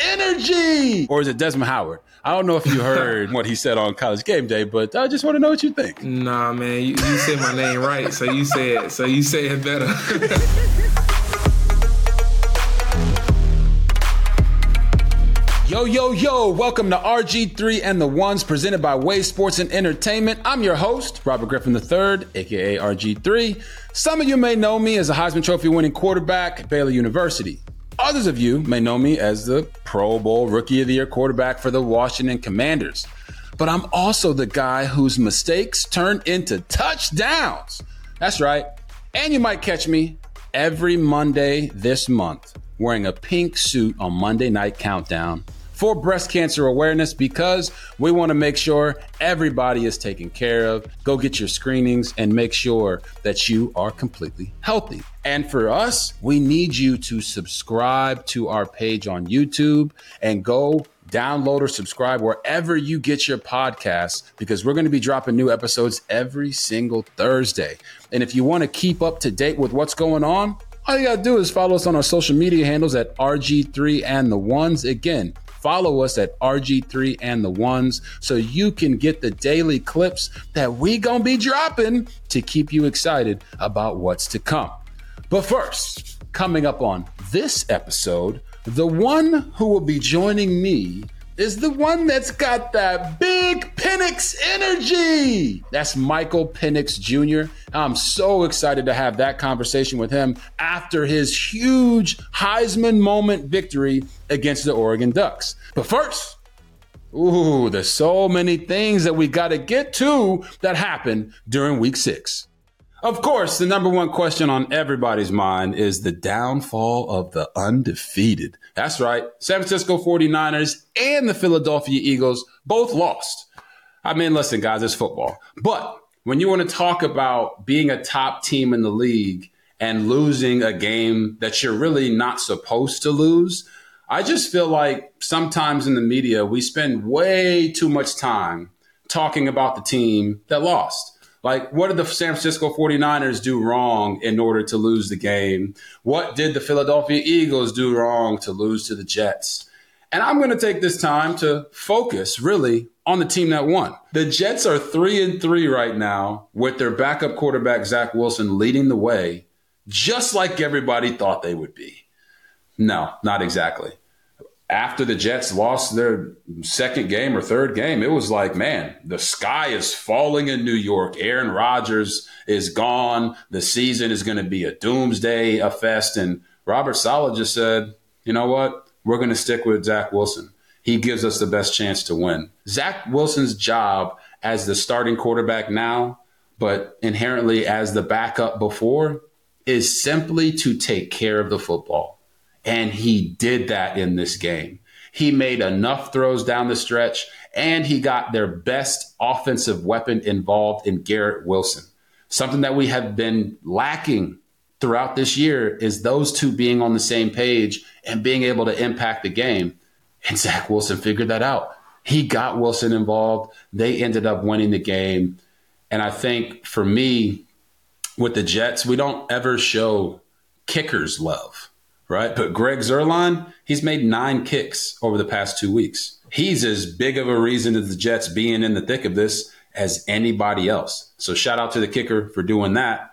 Energy! Or is it Desmond Howard? I don't know if you heard what he said on college game day, but I just want to know what you think. Nah, man, you, you said my name right, so you said so you say it better. Yo, yo, yo, welcome to RG3 and the Ones presented by Wave Sports and Entertainment. I'm your host, Robert Griffin III, aka RG3. Some of you may know me as a Heisman Trophy winning quarterback at Baylor University. Others of you may know me as the Pro Bowl Rookie of the Year quarterback for the Washington Commanders. But I'm also the guy whose mistakes turn into touchdowns. That's right. And you might catch me every Monday this month wearing a pink suit on Monday Night Countdown for breast cancer awareness because we want to make sure everybody is taken care of. Go get your screenings and make sure that you are completely healthy. And for us, we need you to subscribe to our page on YouTube and go download or subscribe wherever you get your podcasts because we're going to be dropping new episodes every single Thursday. And if you want to keep up to date with what's going on, all you got to do is follow us on our social media handles at RG3 and the ones. Again, follow us at RG3 and the ones so you can get the daily clips that we to be dropping to keep you excited about what's to come. But first, coming up on this episode, the one who will be joining me is the one that's got that big Penix energy. That's Michael Penix Jr. I'm so excited to have that conversation with him after his huge Heisman moment victory against the Oregon Ducks. But first, ooh, there's so many things that we got to get to that happened during week six. Of course, the number one question on everybody's mind is the downfall of the undefeated. That's right. San Francisco 49ers and the Philadelphia Eagles both lost. I mean, listen, guys, it's football. But when you want to talk about being a top team in the league and losing a game that you're really not supposed to lose, I just feel like sometimes in the media, we spend way too much time talking about the team that lost. Like, what did the San Francisco 49ers do wrong in order to lose the game? What did the Philadelphia Eagles do wrong to lose to the Jets? And I'm going to take this time to focus really on the team that won. The Jets are three and three right now with their backup quarterback, Zach Wilson, leading the way, just like everybody thought they would be. No, not exactly after the Jets lost their second game or third game, it was like, man, the sky is falling in New York. Aaron Rodgers is gone. The season is going to be a doomsday a fest. And Robert Saleh just said, you know what? We're going to stick with Zach Wilson. He gives us the best chance to win. Zach Wilson's job as the starting quarterback now, but inherently as the backup before, is simply to take care of the football. And he did that in this game. He made enough throws down the stretch, and he got their best offensive weapon involved in Garrett Wilson. Something that we have been lacking throughout this year is those two being on the same page and being able to impact the game. And Zach Wilson figured that out. He got Wilson involved. They ended up winning the game. And I think for me, with the Jets, we don't ever show kickers love right? But Greg Zuerlein, he's made nine kicks over the past two weeks. He's as big of a reason as the Jets being in the thick of this as anybody else. So shout out to the kicker for doing that.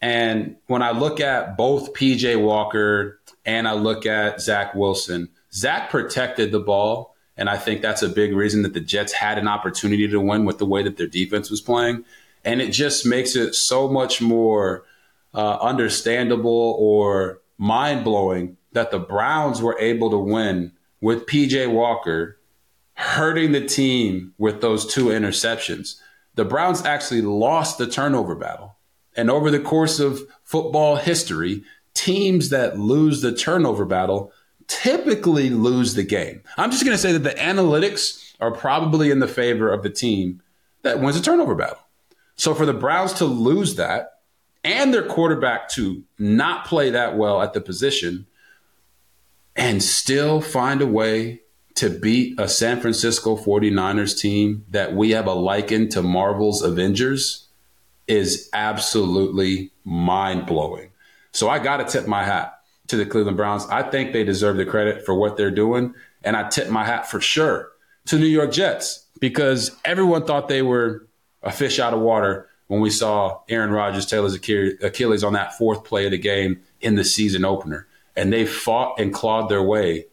And when I look at both PJ Walker and I look at Zach Wilson, Zach protected the ball. And I think that's a big reason that the Jets had an opportunity to win with the way that their defense was playing. And it just makes it so much more uh, understandable or mind blowing that the Browns were able to win with PJ Walker hurting the team with those two interceptions. The Browns actually lost the turnover battle. And over the course of football history, teams that lose the turnover battle typically lose the game. I'm just going to say that the analytics are probably in the favor of the team that wins a turnover battle. So for the Browns to lose that and their quarterback to not play that well at the position and still find a way to beat a San Francisco 49ers team that we have a liken to Marvel's Avengers is absolutely mind blowing. So I got to tip my hat to the Cleveland Browns. I think they deserve the credit for what they're doing. And I tip my hat for sure to New York Jets because everyone thought they were a fish out of water when we saw Aaron Rodgers his Achilles on that fourth play of the game in the season opener. And they fought and clawed their way,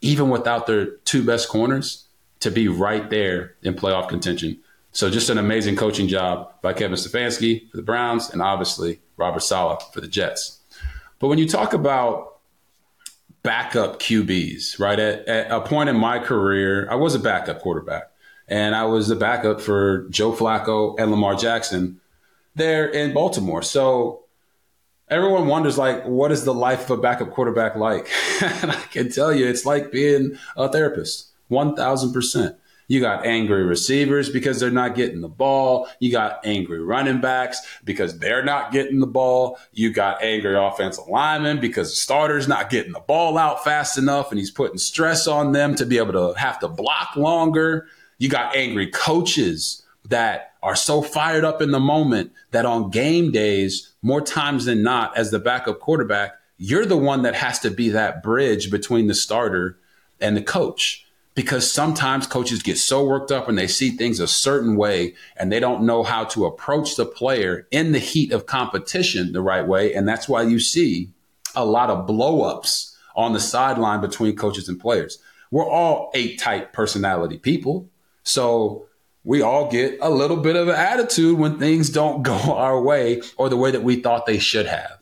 even without their two best corners, to be right there in playoff contention. So just an amazing coaching job by Kevin Stefanski for the Browns and obviously Robert Saleh for the Jets. But when you talk about backup QBs, right? At, at, a point in my career, I was a backup quarterback, and I was the backup for Joe Flacco and Lamar Jackson there in Baltimore. So everyone wonders, like, what is the life of a backup quarterback like? and I can tell you, it's like being a therapist, one thousand percent. You got angry receivers because they're not getting the ball. You got angry running backs because they're not getting the ball. You got angry offensive linemen because the starter's not getting the ball out fast enough and he's putting stress on them to be able to have to block longer. You got angry coaches that are so fired up in the moment that on game days, more times than not, as the backup quarterback, you're the one that has to be that bridge between the starter and the coach because sometimes coaches get so worked up and they see things a certain way and they don't know how to approach the player in the heat of competition the right way. And that's why you see a lot of blowups on the sideline between coaches and players. We're all eight type personality people. So we all get a little bit of an attitude when things don't go our way or the way that we thought they should have.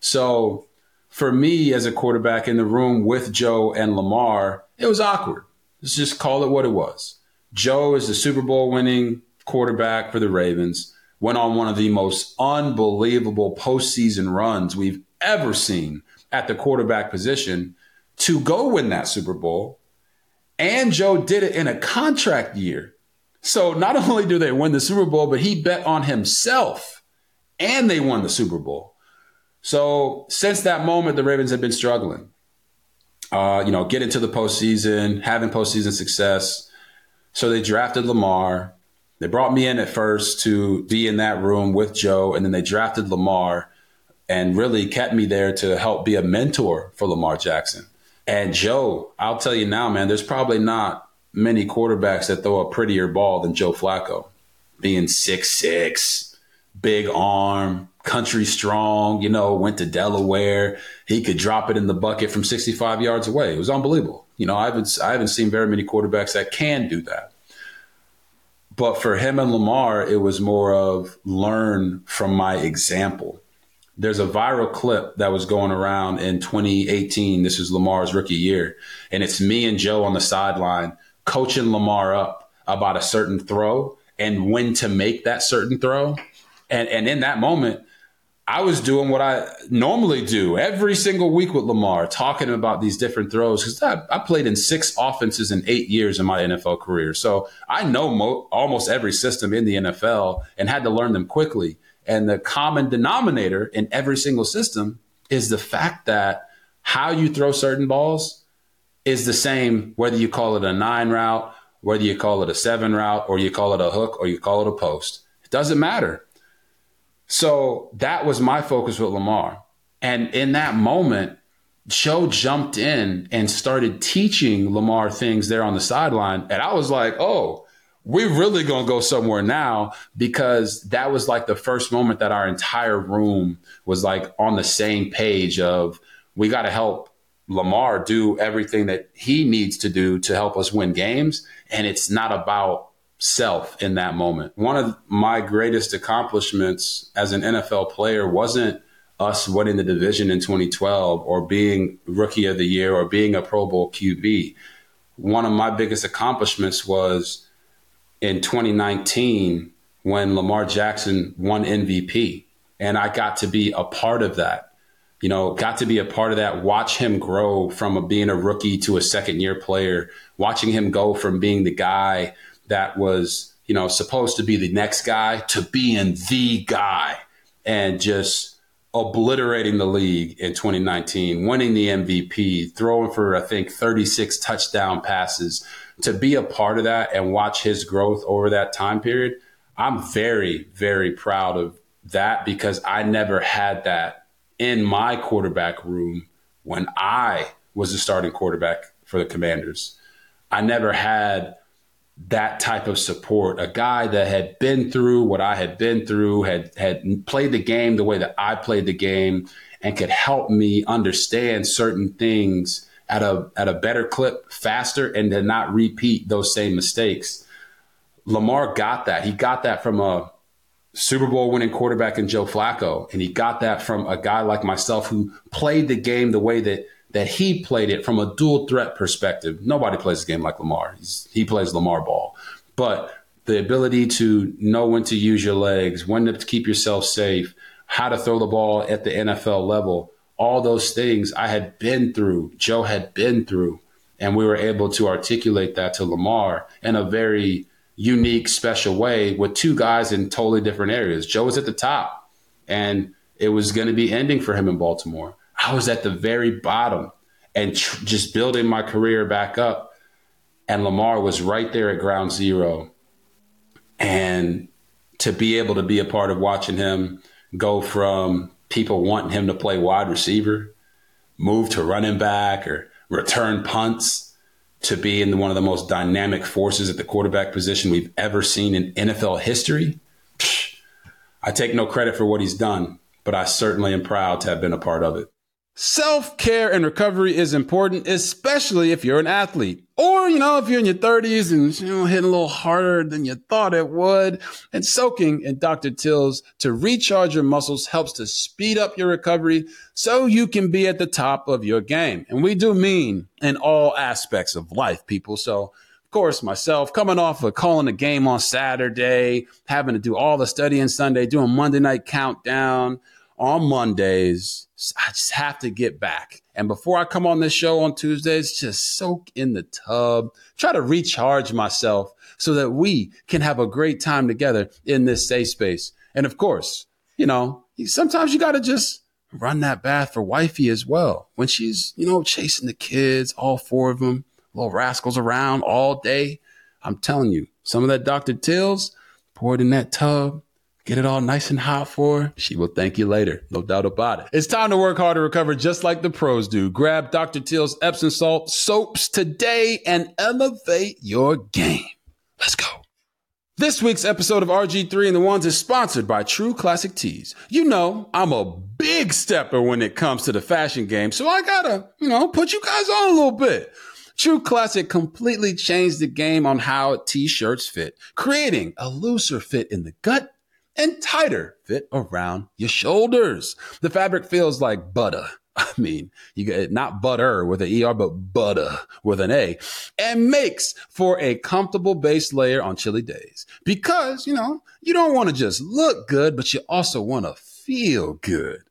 So for me as a quarterback in the room with Joe and Lamar, it was awkward Let's just call it what it was. Joe is the Super Bowl winning quarterback for the Ravens, went on one of the most unbelievable postseason runs we've ever seen at the quarterback position to go win that Super Bowl. And Joe did it in a contract year. So not only do they win the Super Bowl, but he bet on himself and they won the Super Bowl. So since that moment, the Ravens have been struggling uh, you know, get into the postseason, having postseason success. So they drafted Lamar. They brought me in at first to be in that room with Joe, and then they drafted Lamar and really kept me there to help be a mentor for Lamar Jackson. And Joe, I'll tell you now, man, there's probably not many quarterbacks that throw a prettier ball than Joe Flacco, being six six, big arm, country strong, you know, went to Delaware. He could drop it in the bucket from 65 yards away. It was unbelievable. You know, I haven't I haven't seen very many quarterbacks that can do that. But for him and Lamar, it was more of learn from my example. There's a viral clip that was going around in 2018. This is Lamar's rookie year. And it's me and Joe on the sideline coaching Lamar up about a certain throw and when to make that certain throw. And, and in that moment, I was doing what I normally do every single week with Lamar, talking about these different throws because I, I, played in six offenses in eight years in my NFL career. So I know mo- almost every system in the NFL and had to learn them quickly. And the common denominator in every single system is the fact that how you throw certain balls is the same whether you call it a nine route, whether you call it a seven route, or you call it a hook, or you call it a post. It doesn't matter so that was my focus with Lamar. And in that moment, Joe jumped in and started teaching Lamar things there on the sideline. And I was like, oh, we're really going to go somewhere now because that was like the first moment that our entire room was like on the same page of we got to help Lamar do everything that he needs to do to help us win games. And it's not about self in that moment. One of my greatest accomplishments as an NFL player wasn't us winning the division in 2012 or being rookie of the year or being a Pro Bowl QB. One of my biggest accomplishments was in 2019 when Lamar Jackson won MVP. And I got to be a part of that. You know, got to be a part of that, watch him grow from a, being a rookie to a second year player, watching him go from being the guy that was, you know, supposed to be the next guy to being the guy and just obliterating the league in 2019, winning the MVP, throwing for, I think, 36 touchdown passes. To be a part of that and watch his growth over that time period, I'm very, very proud of that because I never had that in my quarterback room when I was the starting quarterback for the Commanders. I never had that type of support, a guy that had been through what I had been through, had had played the game the way that I played the game and could help me understand certain things at a at a better clip faster and to not repeat those same mistakes. Lamar got that. He got that from a Super Bowl winning quarterback in Joe Flacco. And he got that from a guy like myself who played the game the way that that he played it from a dual threat perspective. Nobody plays the game like Lamar. He's, he plays Lamar ball. But the ability to know when to use your legs, when to keep yourself safe, how to throw the ball at the NFL level, all those things I had been through, Joe had been through. And we were able to articulate that to Lamar in a very unique, special way with two guys in totally different areas. Joe was at the top, and it was going to be ending for him in Baltimore. I was at the very bottom and tr- just building my career back up. And Lamar was right there at ground zero. And to be able to be a part of watching him go from people wanting him to play wide receiver, move to running back, or return punts to be in one of the most dynamic forces at the quarterback position we've ever seen in NFL history. I take no credit for what he's done, but I certainly am proud to have been a part of it. Self care and recovery is important, especially if you're an athlete. Or, you know, if you're in your 30s and, you know, hitting a little harder than you thought it would. And soaking in Dr. Teal's to recharge your muscles helps to speed up your recovery so you can be at the top of your game. And we do mean in all aspects of life, people. So, of course, myself coming off of calling a game on Saturday, having to do all the studying Sunday, doing Monday night countdown on Mondays I just have to get back. And before I come on this show on Tuesdays, just soak in the tub, try to recharge myself so that we can have a great time together in this safe space. And of course, you know, sometimes you got to just run that bath for wifey as well. When she's, you know, chasing the kids, all four of them, little rascals around all day. I'm telling you, some of that Dr. Teals poured in that tub Get it all nice and hot for her. She will thank you later. No doubt about it. It's time to work hard to recover just like the pros do. Grab Dr. Teal's Epsom salt soaps today and elevate your game. Let's go. This week's episode of RG3 and the Ones is sponsored by True Classic Tees. You know, I'm a big stepper when it comes to the fashion game, so I gotta, you know, put you guys on a little bit. True Classic completely changed the game on how t-shirts fit, creating a looser fit in the gut and tighter fit around your shoulders. The fabric feels like butter. I mean, you get it, not butter with an ER, but butter with an A and makes for a comfortable base layer on chilly days because, you know, you don't want to just look good, but you also want to feel good.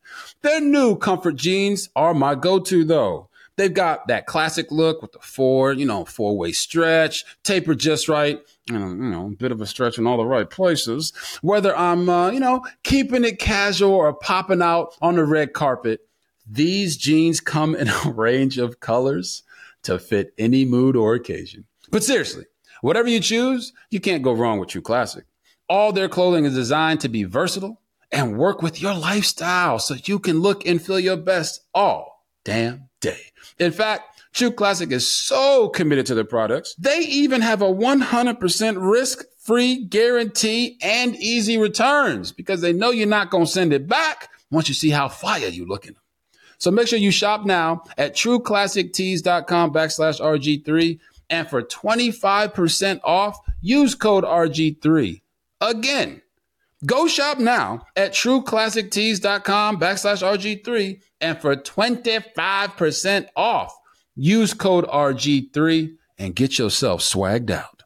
Their new comfort jeans are my go-to though. They've got that classic look with the four, you know, four way stretch, tapered just right, you know, you know, a bit of a stretch in all the right places. Whether I'm, uh, you know, keeping it casual or popping out on the red carpet, these jeans come in a range of colors to fit any mood or occasion. But seriously, whatever you choose, you can't go wrong with True Classic. All their clothing is designed to be versatile and work with your lifestyle so you can look and feel your best all damn day. In fact, True Classic is so committed to their products, they even have a 100% risk free guarantee and easy returns because they know you're not going to send it back once you see how fire you looking. So make sure you shop now at trueclassictees.com backslash RG3. And for 25% off, use code RG3. Again, go shop now at trueclassictees.com backslash RG3 and for 25% off, use code RG3 and get yourself swagged out.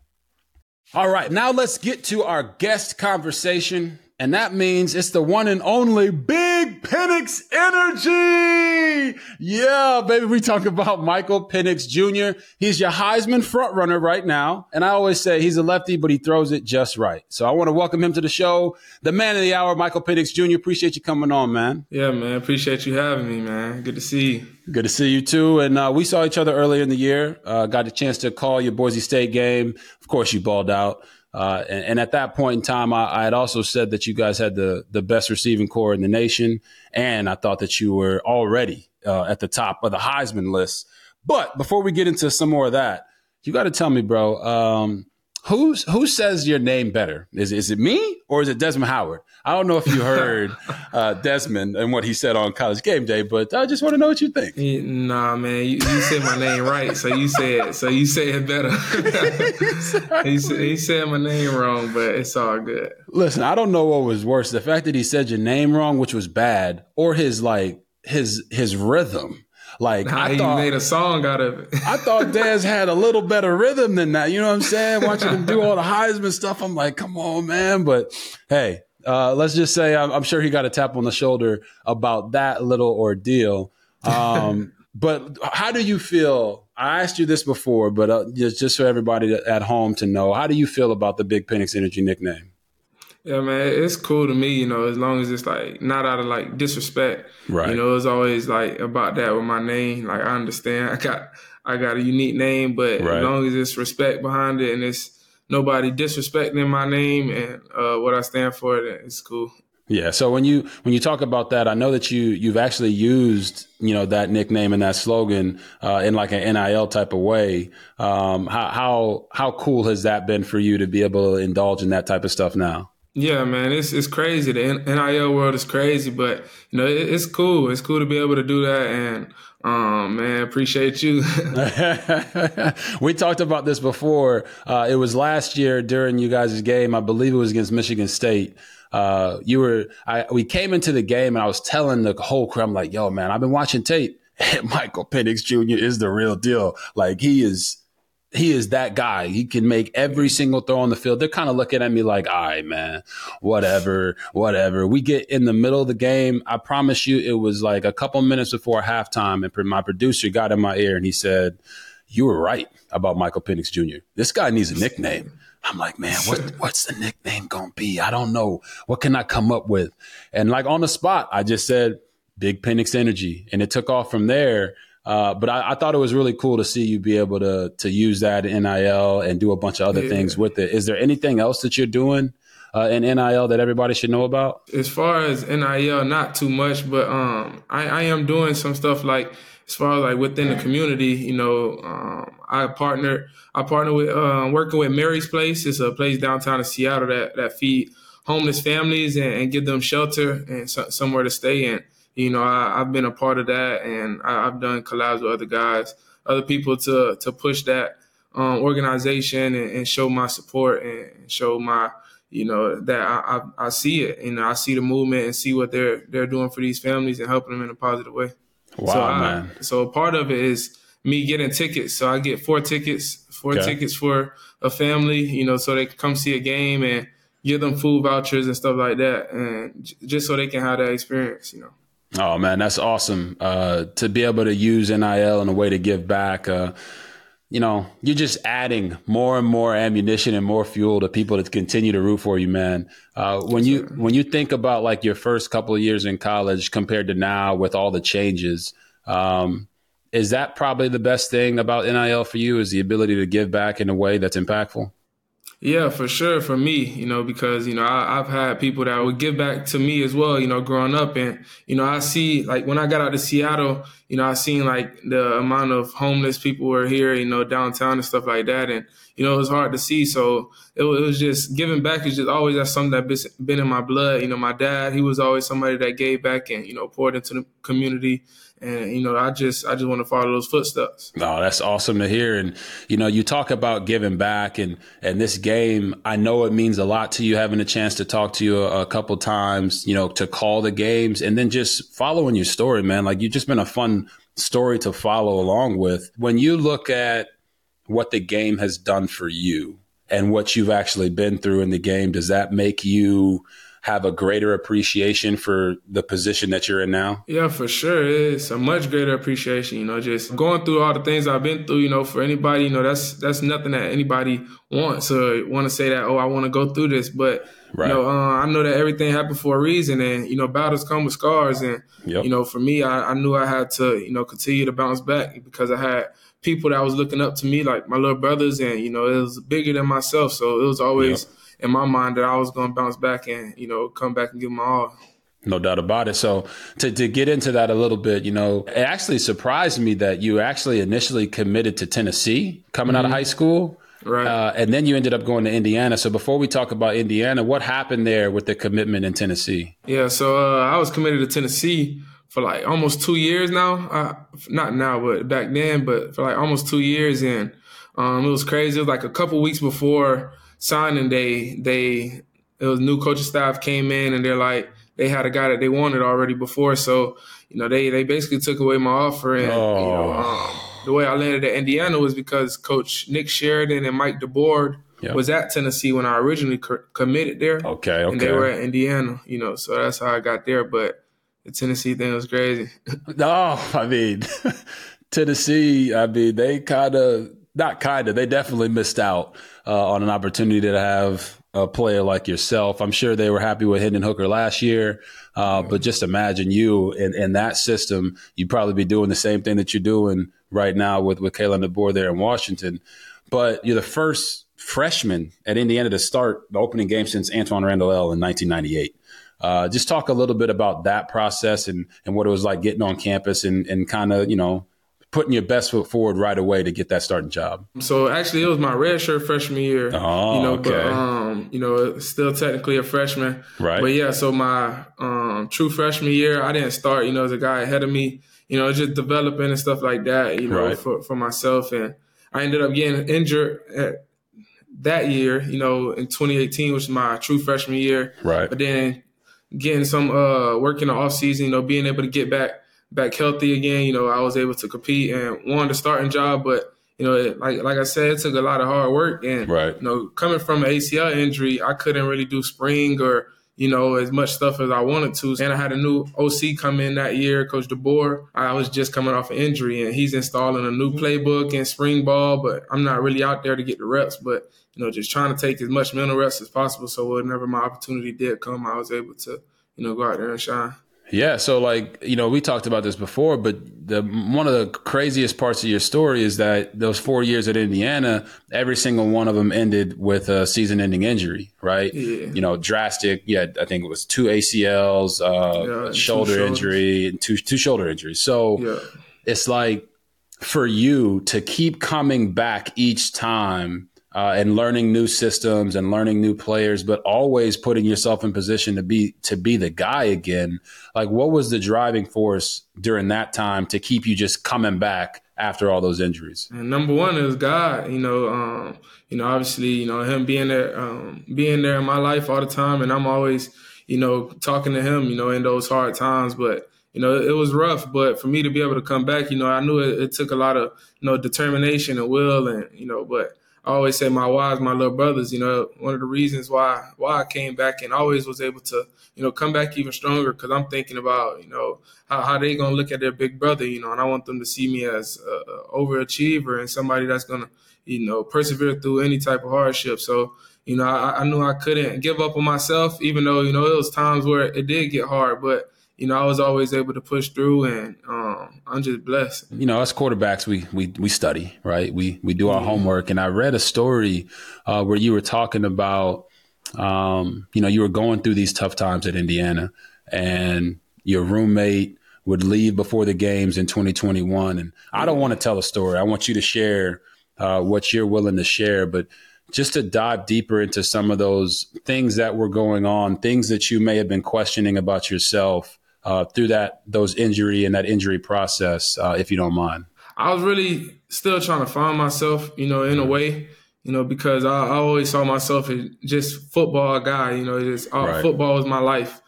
All right, now let's get to our guest conversation. And that means it's the one and only Big Penix Energy. Yeah, baby, we talk about Michael Penix Jr. He's your Heisman frontrunner right now, and I always say he's a lefty, but he throws it just right. So I want to welcome him to the show, the man of the hour, Michael Penix Jr. Appreciate you coming on, man. Yeah, man. Appreciate you having me, man. Good to see you. Good to see you too. And uh, we saw each other earlier in the year. Uh, got a chance to call your Boise State game. Of course, you balled out. Uh, and, and, at that point in time, I, I, had also said that you guys had the the best receiving corps in the nation, and I thought that you were already uh, at the top of the Heisman list. But before we get into some more of that, you got to tell me, bro. Um, Who's who says your name better? Is is it me or is it Desmond Howard? I don't know if you heard uh, Desmond and what he said on College Game Day, but I just want to know what you think. Nah, man, you, you said my name right, so you said so you say it better. he, said, he said my name wrong, but it's all good. Listen, I don't know what was worse: the fact that he said your name wrong, which was bad, or his like his his rhythm like nah, I thought, made a song out of it. I thought Dez had a little better rhythm than that. You know what I'm saying? Watching him do all the Heisman stuff, I'm like, come on, man. But hey, uh, let's just say I'm, I'm, sure he got a tap on the shoulder about that little ordeal. Um, but how do you feel? I asked you this before, but uh, just, just for everybody at home to know, how do you feel about the Big Penix Energy nickname? Yeah, man, it's cool to me, you know, as long as it's like not out of like disrespect. Right. You know, it's always like about that with my name. Like I understand I got I got a unique name, but right. as long as it's respect behind it and it's nobody disrespecting my name and uh, what I stand for, it's cool. Yeah. So when you when you talk about that, I know that you you've actually used you know that nickname and that slogan uh, in like an NIL type of way. Um, how how how cool has that been for you to be able to indulge in that type of stuff now? Yeah, man, it's it's crazy. The NIL world is crazy, but you know it, it's cool. It's cool to be able to do that, and um, man, appreciate you. we talked about this before. Uh, it was last year during you guys' game. I believe it was against Michigan State. Uh, you were, I, we came into the game and I was telling the whole crew, I'm like, yo, man, I've been watching tape. Michael Penix Jr. is the real deal. Like he is he is that guy. He can make every single throw on the field. They're kind of looking at me like, all right, man, whatever, whatever. We get in the middle of the game. I promise you, it was like a couple minutes before halftime, and my producer got in my ear and he said, You were right about Michael Penix Jr. This guy needs a nickname. I'm like, man, what, what's the nickname gonna be? I don't know. What can I come up with? And like on the spot, I just said, Big Penix Energy. And it took off from there. Uh, but I, I, thought it was really cool to see you be able to to use that NIL and do a bunch of other yeah. things with it. Is there anything else that you're doing uh, in NIL that everybody should know about? As far as NIL, not too much, but um, I, I am doing some stuff like as far as like within the community. You know, um, I partner I partner with uh, working with Mary's Place. It's a place downtown in Seattle that that feed homeless families and, and give them shelter and so, somewhere to stay in you know, I, have been a part of that, and I, have done collabs with other guys, other people to to push that um, organization and, and, show my support and show my, you know, that I, I, I see it. You know, I see the movement and see what they're they're doing for these families and helping them in a positive way. Wow, so I, man! So part of it is me getting tickets. So I get four tickets, four okay. tickets for a family. You know, so they can come see a game and give them food vouchers and stuff like that, and j- just so they can have that experience. You know. Oh man, that's awesome uh, to be able to use NIL in a way to give back. Uh, you know, you're just adding more and more ammunition and more fuel to people to continue to root for you, man. Uh, when you when you think about like your first couple of years in college compared to now with all the changes, um, is that probably the best thing about NIL for you? Is the ability to give back in a way that's impactful? Yeah, for sure. For me, you know, because, you know, I, have had people that would give back to me as well, you know, growing up. And, you know, I see, like, when I got out to Seattle, you know, I seen, like, the amount of homeless people were here, you know, downtown and stuff like that. And, you know, it was hard to see. So it, it was just giving back is just always that's something that's been in my blood. You know, my dad, he was always somebody that gave back and, you know, poured into the community and you know i just i just want to follow those footsteps. No that's awesome to hear. And you know you talk about giving back and and this game i know it means a lot to you having a chance to talk to you a, a couple times you know to call the games and then just following your story man. Like you've just been a fun story to follow along with. When you look at what the game has done for you and what you've actually been through in the game does that make you have a greater appreciation for the position that you're in now? Yeah, for sure. It's a much greater appreciation, you know, just going through all the things I've been through, you know, for anybody, you know, that's that's nothing that anybody wants or want to say that, oh, I want to go through this. But Right. You know, uh, I know that everything happened for a reason, and you know, battles come with scars. And yep. you know, for me, I, I, knew I had to, you know, continue to bounce back because I had people that was looking up to me, like my little brothers, and you know, it was bigger than myself. So it was always yep. In my mind that I was going to bounce back and you know, come back and give my all. No doubt about it. So to, to get into that a little bit, you know, it actually surprised me that you actually initially committed to Tennessee coming mm-hmm. out of mm-hmm. high school. Right. Uh, and then you ended up going to Indiana. So before we talk about Indiana, what happened there with the commitment in Tennessee? Yeah, so uh, I was committed to Tennessee for like almost two years now. Uh, not now, but back then, but for like almost two years. And um, it was crazy. It was like a couple weeks before signing day, they it was new coaching staff came in and they're like they had a guy that they wanted already before. So you know they they basically took away my offer and oh. you know. Um, the way I landed at Indiana was because Coach Nick Sheridan and Mike DeBord yep. was at Tennessee when I originally co- committed there. Okay, okay. And they were at Indiana, you know, so that's how I got there. But the Tennessee thing was crazy. no, I mean, Tennessee, I mean, they kind of, not kind of, they definitely missed out uh, on an opportunity to have a player like yourself. I'm sure they were happy with Hendon Hooker last year, uh, but just imagine you in, in that system, you'd probably be doing the same thing that you're doing right now with with Kalen DeBoer there in Washington. But you're the first freshman at Indiana to start the opening game since Antwaan Randle El in 1998. Uh, just talk a little bit about that process and, and what it was like getting on campus and, and kind of, you know, putting your best foot forward right away to get that starting job? So actually, it was my red shirt freshman year. Oh, you know, okay. but um, you know, still technically a freshman. Right. But yeah, so my um, true freshman year, I didn't start. You know, as a guy ahead of me you know, just developing and stuff like that, you know, right. for, for myself. And I ended up getting injured at, that year, you know, in 2018, which was my true freshman year. Right. But then getting some uh work in the off season, you know, being able to get back back healthy again, you know, I was able to compete and won the starting job, but you know, it, like like I said, it took a lot of hard work and right. you know, coming from an ACL injury, I couldn't really do spring or you know, as much stuff as I wanted to. And I had a new OC come in that year, Coach DeBoer. I was just coming off an injury and he's installing a new mm-hmm. playbook and spring ball, but I'm not really out there to get the reps, but you know, just trying to take as much mental reps as possible. So whenever my opportunity did come, I was able to, you know, go out there and shine. Yeah, so like you know, we talked about this before, but the one of the craziest parts of your story is that those four years at Indiana, every single one of them ended with a season-ending injury, right? Yeah. You know, drastic. Yeah, I think it was two ACLs, uh, yeah, shoulder injury, and two two shoulder injuries. So yeah. it's like for you to keep coming back each time uh, and learning new systems and learning new players, but always putting yourself in position to be to be the guy again. Like, what was the driving force during that time to keep you just coming back after all those injuries? And number one is God. You know, um, you know, obviously, you know, him being there, um, being there in my life all the time, and I'm always, you know, talking to him, you know, in those hard times, but you know, it was rough, but for me to be able to come back, you know, I knew it, it, took a lot of, you know, determination and will and, you know, but I always say my wives, my little brothers, you know, one of the reasons why why I came back and always was able to, you know, come back even stronger because I'm thinking about, you know, how, how they gonna look at their big brother, you know, and I want them to see me as a, overachiever and somebody that's gonna, you know, persevere through any type of hardship. So, you know, I, I knew I couldn't give up on myself, even though, you know, it was times where it did get hard, but you know, I was always able to push through, and um, I'm just blessed. You know, as quarterbacks, we we we study, right? We we do our yeah. homework, and I read a story uh, where you were talking about, um, you know, you were going through these tough times at Indiana, and your roommate would leave before the games in 2021. And I don't want to tell a story. I want you to share uh, what you're willing to share, but just to dive deeper into some of those things that were going on, things that you may have been questioning about yourself uh, through that those injury and that injury process, uh, if you don't mind? I was really still trying to find myself, you know, in a way, you know, because I, I always saw myself as just football guy, you know, just uh, right. football was my life.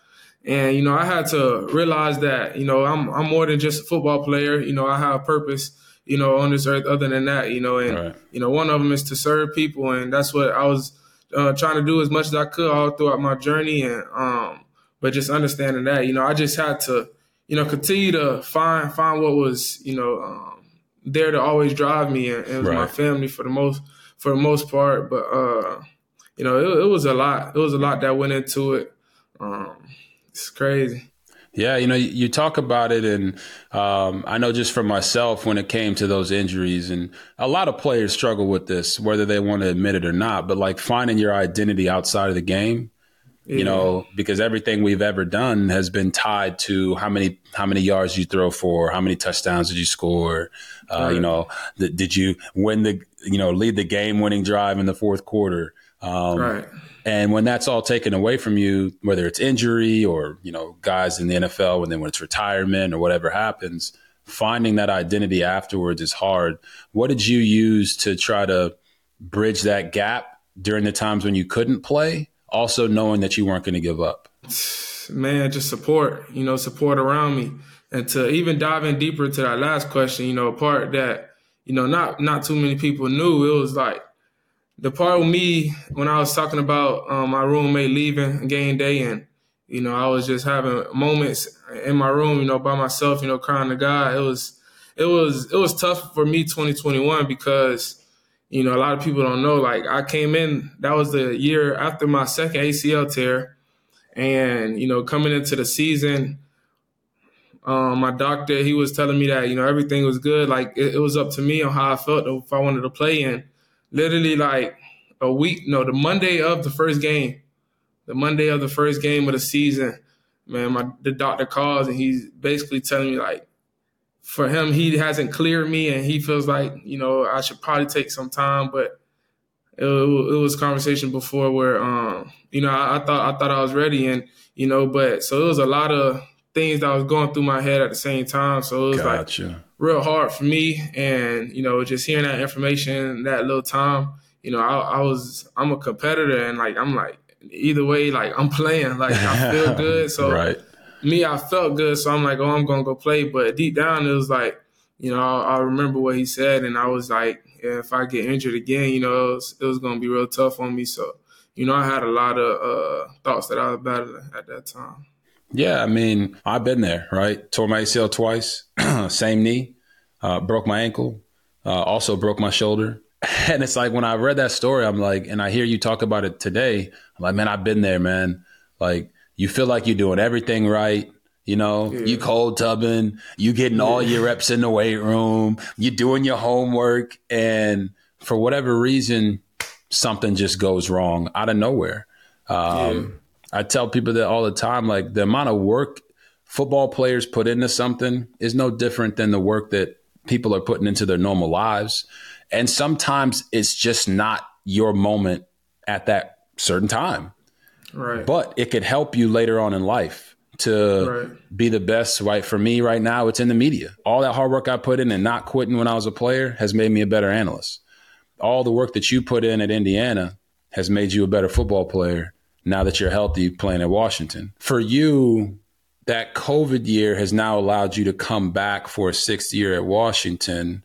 And, you know, I had to realize that, you know, I'm, I'm more than just a football player. You know, I have a purpose, you know, on this earth other than that, you know, and, right. you know, one of them is to serve people. And that's what I was uh, trying to do as much as I could all throughout my journey, and um, but just understanding that, you know, I just had to, you know, continue to find find what was, you know, um, there to always drive me, and it was right. my family for the most for the most part. But uh, you know, it, it, was a lot. It was a lot that went into it. Um, it's crazy. Yeah, you know, you talk about it, and um, I know just for myself when it came to those injuries, and a lot of players struggle with this, whether they want to admit it or not. But like finding your identity outside of the game, you know, because everything we've ever done has been tied to how many how many yards you throw for, how many touchdowns did you score, uh, right. you know, did you win the you know lead the game winning drive in the fourth quarter. Um, right. And when that's all taken away from you, whether it's injury or, you know, guys in the NFL, when then when it's retirement or whatever happens, finding that identity afterwards is hard. What did you use to try to bridge that gap during the times when you couldn't play, also knowing that you weren't going to give up? Man, just support, you know, support around me. And to even dive in deeper to that last question, you know, part that, you know, not not too many people knew, it was like the part with me when I was talking about um, my roommate leaving game day and you know I was just having moments in my room, you know, by myself, you know, crying to God. It was it was it was tough for me 2021 because you know a lot of people don't know like I came in that was the year after my second ACL tear. And you know coming into the season um, my doctor he was telling me that you know everything was good. Like it, it was up to me on how I felt if I wanted to play and literally like a week, no, the Monday of the first game, the Monday of the first game of the season, man, my the doctor calls and he's basically telling me like, for him, he hasn't cleared me and he feels like you know I should probably take some time, but it, it was conversation before where um you know I, I, thought I thought I was ready and you know but so it was a lot of things that was going through my head at the same time, so it was gotcha. like real hard for me. And, you know, just hearing that information that little time, you know, I, I was, I'm a competitor and like, I'm like, either way, like I'm playing, like I feel good. So right. Me, I felt good. So I'm like, oh, I'm to go play. But deep down, it was like, you know, I, I remember what he said. And I was like, yeah, if I get injured again, you know, it was, was going to be real tough on me. So, you know, I had a lot of uh, thoughts that I was battling at that time. Yeah, I mean, I've been there, right? Tore my ACL twice, same knee, uh, broke my ankle, uh, also broke my shoulder. And it's like when I read that story, I'm like, and I hear you talk about it today, I'm like, man, I've been there, man. Like, you feel like you're doing everything right. You know, yeah. you cold tubbing, you getting all your reps in the weight room, you doing your homework, and for whatever reason, something just goes wrong out of nowhere. Um, I tell people that all the time. Like the amount of work football players put into something is no different than the work that people are putting into their normal lives. And sometimes it's just not your moment at that certain time. Right. But it could help you later on in life to right. be the best. Right. For me right now, it's in the media. All that hard work I put in and not quitting when I was a player has made me a better analyst. All the work that you put in at Indiana has made you a better football player now that you're healthy playing at Washington. For you, that COVID year has now allowed you to come back for a sixth year at Washington.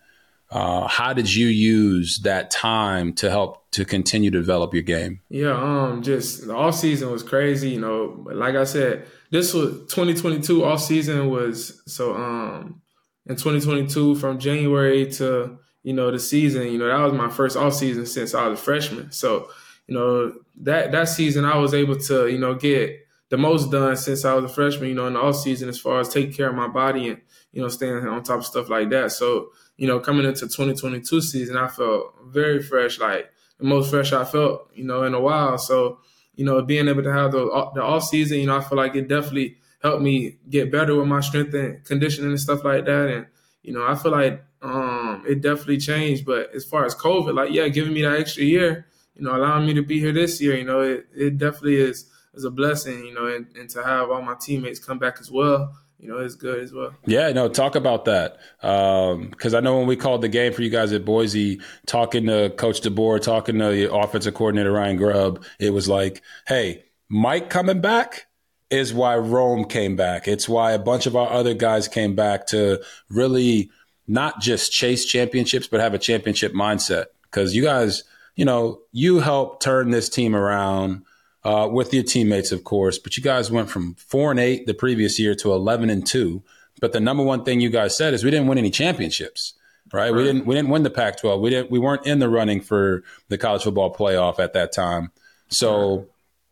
Uh, how did you use that time to help to continue to develop your game? Yeah, um, just the off season was crazy. You know, like I said, this was 2022 off season was so um in 2022 from January to you know the season. You know that was my first off season since I was a freshman. So you know, that that season I was able to, you know, get the most done since I was a freshman, you know, in the off season as far as taking care of my body and, you know, staying on top of stuff like that. So, you know, coming into 2022 season, I felt very fresh, like the most fresh I felt, you know, in a while. So, you know, being able to have the the off season, you know, I feel like it definitely helped me get better with my strength and conditioning and stuff like that. And, you know, I feel like um, it definitely changed. But as far as COVID, like, yeah, giving me that extra year, you know, allowing me to be here this year, you know, it, it definitely is is a blessing, you know, and, and to have all my teammates come back as well, you know, it's good as well. Yeah, no, talk about that. Because um, I know when we called the game for you guys at Boise, talking to Coach DeBoer, talking to the offensive coordinator Ryan Grubb, it was like, hey, Mike coming back is why Rome came back. It's why a bunch of our other guys came back to really not just chase championships, but have a championship mindset. Because you guys – you know, you helped turn this team around uh, with your teammates, of course, but you guys went from four and eight the previous year to 11 and two. But the number one thing you guys said is we didn't win any championships. Right? right? We didn't we didn't win the Pac-12. We didn't we weren't in the running for the college football playoff at that time. So right.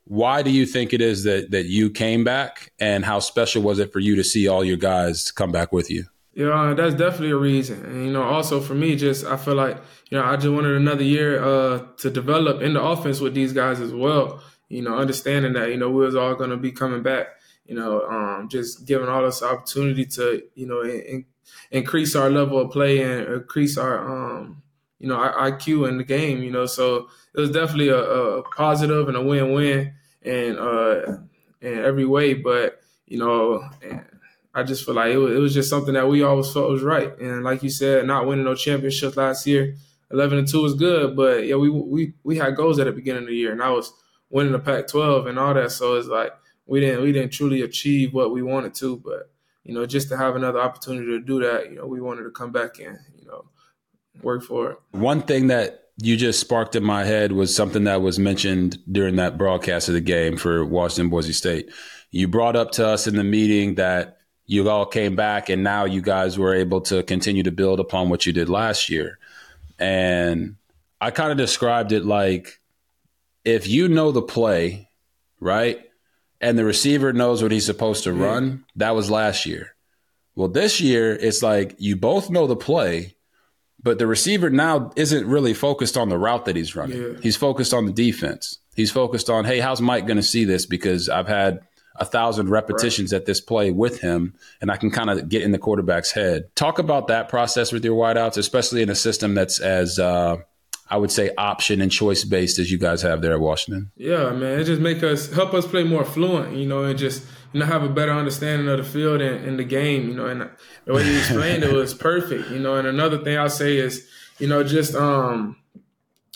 why do you think it is that that you came back and how special was it for you to see all your guys come back with you? Yeah, that's definitely a reason. And you know, also for me, just I feel like you know I just wanted another year uh, to develop in the offense with these guys as well. You know, understanding that you know we was all going to be coming back. You know, um, just giving all us opportunity to you know in, increase our level of play and increase our um, you know our IQ in the game. You know, so it was definitely a, a positive and a win-win and uh, in every way. But you know. I just feel like it was, it was just something that we always felt was right. And like you said, not winning no championships last year, eleven and two was good, but yeah, we we we had goals at the beginning of the year, and I was winning the Pac-12 and all that. So it's like we didn't we didn't truly achieve what we wanted to, but you know, just to have another opportunity to do that, you know, we wanted to come back and you know work for it. One thing that you just sparked in my head was something that was mentioned during that broadcast of the game for Washington Boise State. You brought up to us in the meeting that you all came back and now you guys were able to continue to build upon what you did last year. And I kind of described it like if you know the play, right? And the receiver knows what he's supposed to run, that was last year. Well, this year it's like you both know the play, but the receiver now isn't really focused on the route that he's running. Yeah. He's focused on the defense. He's focused on, hey, how's Mike going to see this? Because I've had a thousand repetitions right. at this play with him, and I can kind of get in the quarterback's head. Talk about that process with your wideouts, especially in a system that's as uh, I would say option and choice based as you guys have there at Washington. Yeah, man, it just make us help us play more fluent, you know, and just you know have a better understanding of the field and, and the game, you know. And the way you explained it was perfect, you know. And another thing I'll say is, you know, just um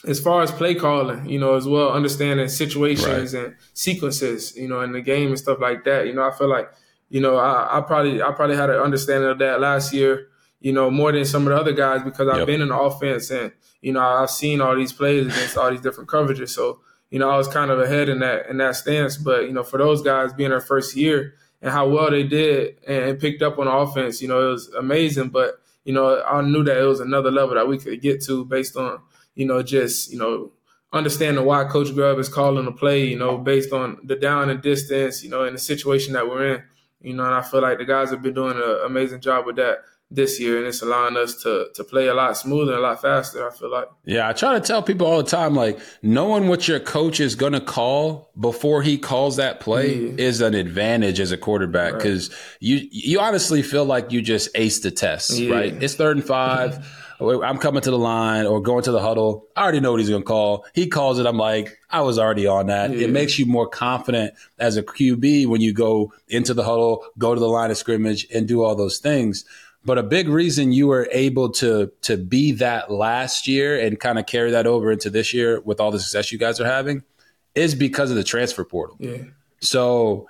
as far as play calling, you know, as well, understanding situations right. and sequences, you know, in the game and stuff like that. You know, I feel like, you know, I, I probably I probably had an understanding of that last year, you know, more than some of the other guys because I've yep. been in the offense and, you know, I've seen all these plays against all these different coverages. So, you know, I was kind of ahead in that in that stance. But, you know, for those guys being their first year and how well they did and picked up on offense, you know, it was amazing. But, you know, I knew that it was another level that we could get to based on you know, just, you know, understanding why Coach Grubb is calling the play, you know, based on the down and distance, you know, in the situation that we're in. You know, and I feel like the guys have been doing an amazing job with that this year, and it's allowing us to to play a lot smoother, a lot faster. I feel like. Yeah, I try to tell people all the time, like knowing what your coach is going to call before he calls that play yeah. is an advantage as a quarterback because right. you you honestly feel like you just aced the test, yeah. right? It's third and five. Mm-hmm. I'm coming to the line or going to the huddle. I already know what he's going to call. He calls it. I'm like, I was already on that. Yeah. It makes you more confident as a QB when you go into the huddle, go to the line of scrimmage, and do all those things. But a big reason you were able to to be that last year and kind of carry that over into this year with all the success you guys are having is because of the transfer portal. Yeah. So,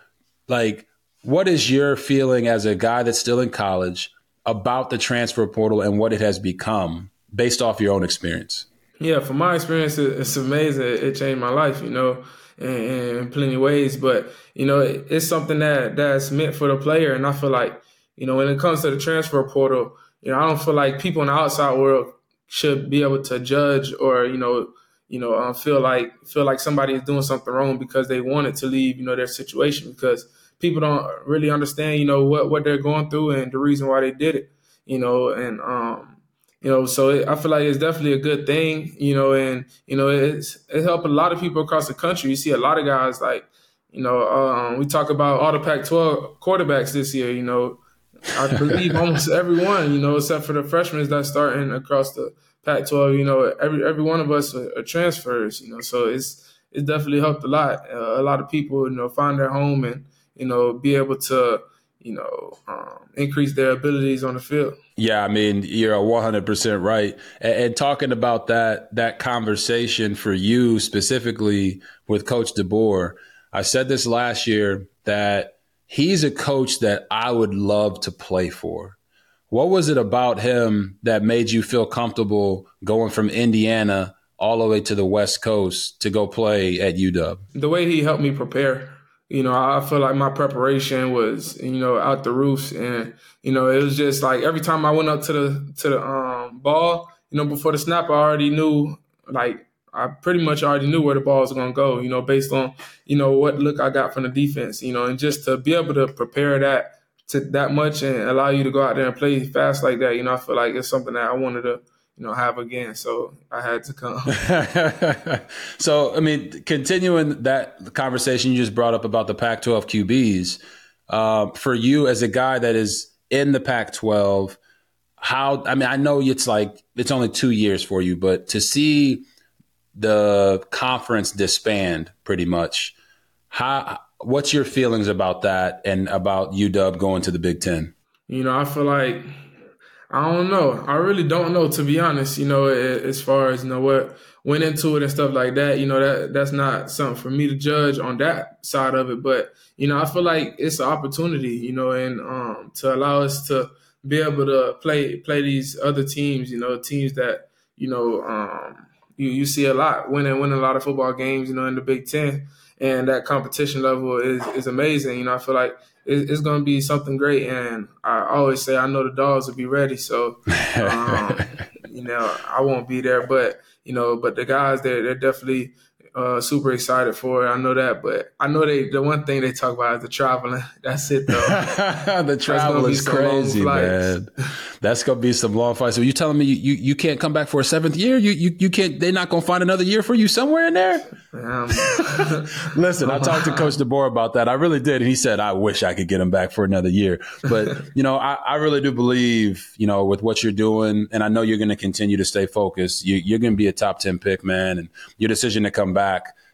like, what is your feeling as a guy that's still in college? about the transfer portal and what it has become based off your own experience? Yeah, from my experience, it's amazing. It changed my life, you know, in, plenty of ways. But you know, it's something that that's meant for the player, and I feel like you know when it comes to the transfer portal, you know, I don't feel like people in the outside world should be able to judge or you know, you know, um, feel like feel like somebody is doing something wrong because they wanted to leave, you know, their situation because people don't really understand, you know, what what they're going through and the reason why they did it, you know, and um, you know, so it, I feel like it's definitely a good thing, you know, and you know, it's it helped a lot of people across the country. You see a lot of guys like, you know, um, we talk about all the Pac-12 quarterbacks this year, you know. I believe almost everyone, you know, except for the freshmen that's starting across the Pac-12. You know, every every one of us are, are transfers. You know, so it's it's definitely helped a lot. Uh, a lot of people, you know, find their home and you know, be able to, you know, um, increase their abilities on the field. Yeah, I mean, you're 100% right. And, and, talking about that that conversation for you specifically with Coach DeBoer, I said this last year that he's a coach that I would love to play for. What was it about him that made you feel comfortable going from Indiana all the way to the West Coast to go play at UW? The way he helped me prepare. You know, I feel like my preparation was, you know, out the roofs, and you know, it was just like every time I went up to the to the um, ball, you know, before the snap, I already knew like I pretty much already knew where the ball was going to go, you know, based on, you know, what look I got from the defense, you know, and just to be able to prepare that to that much and allow you to go out there and play fast like that, you know, I feel like it's something that I wanted to, you know, have again. So I had to come. so, I mean, continuing that conversation you just brought up about the Pac 12 QBs, uh, for you as a guy that is in the Pac 12, how, I mean, I know it's like, it's only two years for you, but to see, the conference disband pretty much. How what's your feelings about that and about UW going to the Big Ten? You know, I feel like I don't know. I really don't know to be honest. You know, as far as you know what went into it and stuff like that. You know that that's not something for me to judge on that side of it. But you know, I feel like it's an opportunity. You know, and um, to allow us to be able to play play these other teams. You know, teams that you know um, you you see a lot winning winning a lot of football games, you know, in the Big Ten, and that competition level is is amazing. You know, I feel like it, it's going to be something great, and I always say I know the dogs will be ready. So, um, you know, I won't be there, but you know, but the guys they're they're definitely uh, super excited for it. I know that, but I know they the one thing they talk about is the traveling. That's it though. the travel is crazy, man. That's gonna be some long flights. So you telling me you, you, you can't come back for a seventh year? You you you can't. They're not gonna find another year for you somewhere in there. Listen, I talked to Coach DeBoer about that. I really did, and he said I wish I could get him back for another year. But you know, I, I really do believe you know with what you're doing, and I know you're going to continue to stay focused. You, you're going to be a top ten pick, man, and your decision to come back.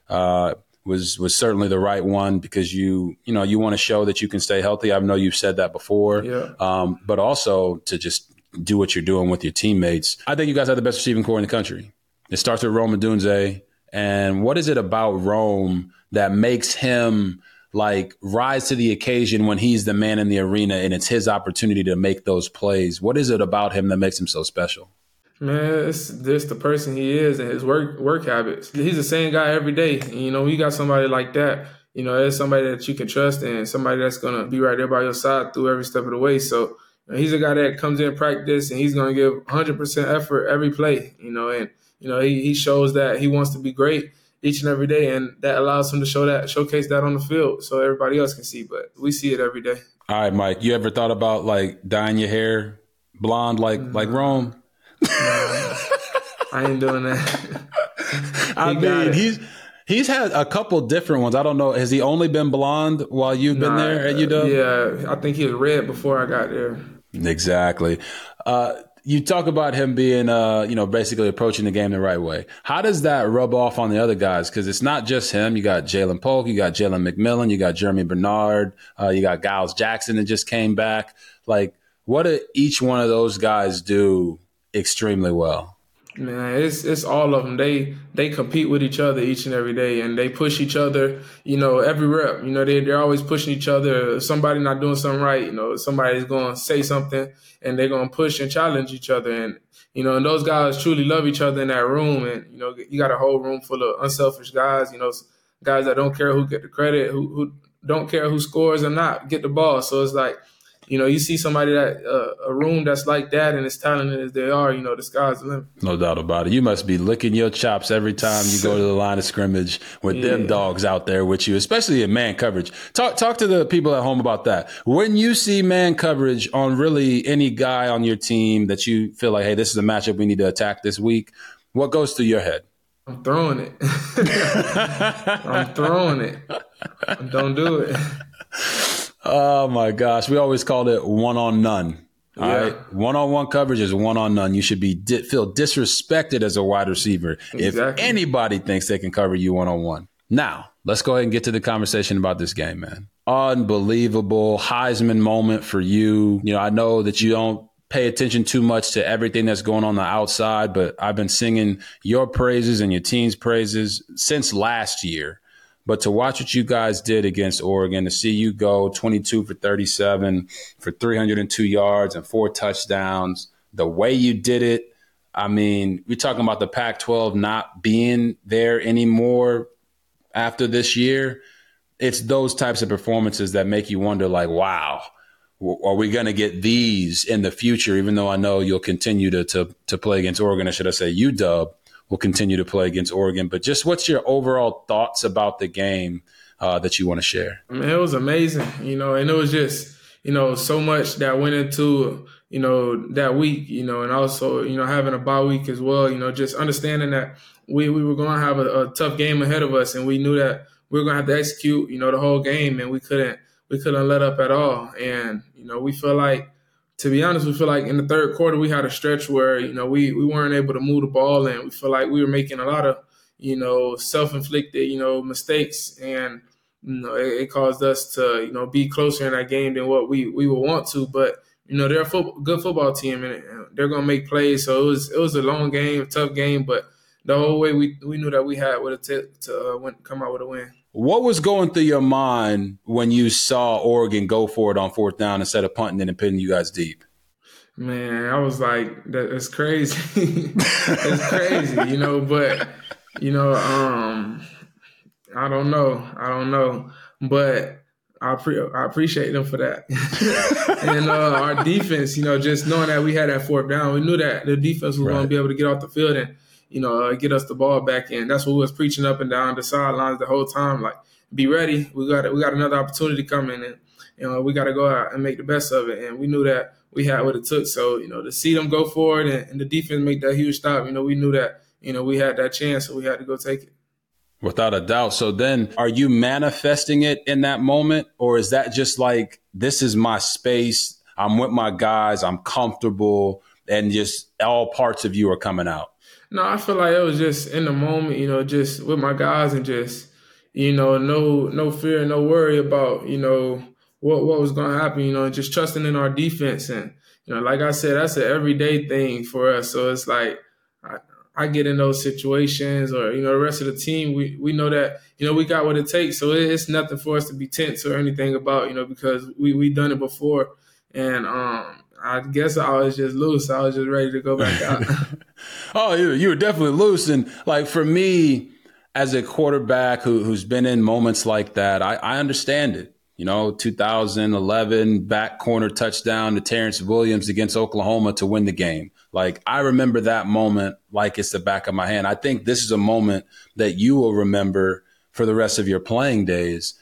Uh, was was certainly the right one because you you know you want to show that you can stay healthy. I know you've said that before, yeah. um, but also to just do what you're doing with your teammates. I think you guys have the best receiving corps in the country. It starts with Rome Odunze, and what is it about Rome that makes him like rise to the occasion when he's the man in the arena and it's his opportunity to make those plays? What is it about him that makes him so special? Man, it's just the person he is and his work work habits. He's the same guy every day. And, you know, you got somebody like that. You know, it's somebody that you can trust and somebody that's gonna be right there by your side through every step of the way. So you know, he's a guy that comes in practice and he's gonna give 100 percent effort every play. You know, and you know he, he shows that he wants to be great each and every day, and that allows him to show that showcase that on the field so everybody else can see. But we see it every day. All right, Mike. You ever thought about like dyeing your hair blonde like mm-hmm. like Rome? I ain't doing that. I mean, he's he's had a couple different ones. I don't know. Has he only been blonde while you've been there at UW? Yeah, I think he was red before I got there. Exactly. Uh, you talk about him being, uh, you know, basically approaching the game the right way. How does that rub off on the other guys? Because it's not just him. You got Ja'Lynn Polk, you got Jalen McMillan, you got Germie Bernard, uh, you got Giles Jackson that just came back. Like, what do each one of those guys do extremely well? Man, it's it's all of them. They they compete with each other each and every day, and they push each other. You know, every rep. You know, they they're always pushing each other. If somebody not doing something right, you know, somebody's going to say something, and they're going to push and challenge each other. And you know, and those guys truly love each other in that room. And you know, you got a whole room full of unselfish guys. You know, guys that don't care who get the credit, who who don't care who scores or not, get the ball. So it's like you know, you see somebody that uh, a room that's like that and as talented as they are, you know, the sky's the limit. No doubt about it. You must be licking your chops every time you go to the line of scrimmage with yeah. them dogs out there with you, especially in man coverage. Talk talk to the people at home about that. When you see man coverage on really any guy on your team that you feel like, hey, this is a matchup we need to attack this week, what goes through your head? I'm throwing it. I'm throwing it. Don't do it. Oh my gosh, we always called it one on none. All yeah. right, one on one coverage is one on none. You should be di- feel disrespected as a wide receiver exactly. if anybody thinks they can cover you one on one. Now, let's go ahead and get to the conversation about this game, man. Unbelievable Heisman moment for you. You know, I know that you don't pay attention too much to everything that's going on the outside, but I've been singing your praises and your team's praises since last year. But to watch what you guys did against Oregon, to see you go 22 for 37 for 302 yards and four touchdowns, the way you did it, I mean, we're talking about the Pac 12 not being there anymore after this year. It's those types of performances that make you wonder, like, wow, are we going to get these in the future? Even though I know you'll continue to, to, to play against Oregon, or should I say UW will continue to play against Oregon. But just what's your overall thoughts about the game uh, that you want to share? I mean, it was amazing, you know, and it was just, you know, so much that went into you know, that week, you know, and also, you know, having a bye week as well, you know, just understanding that we, we were going to have a, a tough game ahead of us and we knew that we were going to have to execute, you know, the whole game and we couldn't, we couldn't let up at all. And, you know, we feel like, to be honest, we feel like in the third quarter we had a stretch where, you know, we, we weren't able to move the ball and we feel like we were making a lot of, you know, self-inflicted, you know, mistakes and, you know, it, it caused us to, you know, be closer in that game than what we, we would want to. But, you know they're a good football team and they're gonna make plays. So it was it was a long game, a tough game, but the whole way we we knew that we had what it took to uh, win, come out with a win. What was going through your mind when you saw Oregon go for it on fourth down instead of punting and pinning you guys deep? Man, I was like, that's crazy. it's crazy, you know. But you know, um, I don't know, I don't know, but I, pre- I appreciate them for that. and uh, our defense, you know, just knowing that we had that fourth down, we knew that the defense was right. going to be able to get off the field and, you know, uh, get us the ball back in. That's what we was preaching up and down the sidelines the whole time. Like, be ready. We got we got another opportunity coming, and you know we got to go out and make the best of it. And we knew that we had what it took. So you know to see them go forward and, and the defense make that huge stop, you know we knew that you know we had that chance, so we had to go take it. Without a doubt. So then are you manifesting it in that moment? Or is that just like, this is my space. I'm with my guys. I'm comfortable. And just all parts of you are coming out? No, I feel like it was just in the moment, you know, just with my guys and just, you know, no no fear, no worry about, you know, what what was gonna happen, you know, just trusting in our defense. And, you know, like I said, that's an everyday thing for us. So it's like I get in those situations or, you know, the rest of the team, we, we know that, you know, we got what it takes. So it's nothing for us to be tense or anything about, you know, because we, we done it before. And um, I guess I was just loose. I was just ready to go back out. oh, you, you were definitely loose. And like for me, as a quarterback who, who's been in moments like that, I, I understand it. You know, 2011 back corner touchdown to Terrence Williams against Oklahoma to win the game. Like I remember that moment like it's the back of my hand. I think this is a moment that you will remember for the rest of your playing days.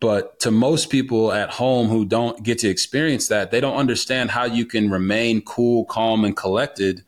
But to most people at home who don't get to experience that, they don't understand how you can remain cool, calm, and collected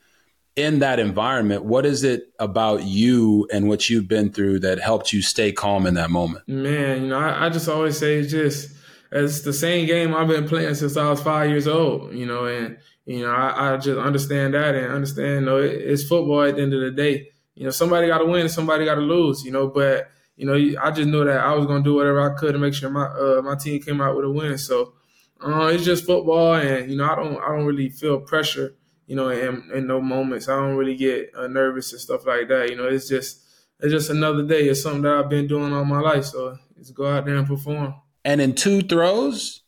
in that environment. What is it about you and what you've been through that helped you stay calm in that moment? Man, you know, I, I just always say it's just it's the same game I've been playing since I was five years old, you know, and you know, I, I just understand that and understand, you know, it, it's football at the end of the day. You know, somebody got to win somebody got to lose, you know, but, you know, I just knew that I was going to do whatever I could to make sure my uh, my team came out with a win. So uh, it's just football and, you know, I don't I don't really feel pressure, you know, in, in no moments. I don't really get uh, nervous and stuff like that. You know, it's just it's just another day. It's something that I've been doing all my life. So just go out there and perform. And in two throws,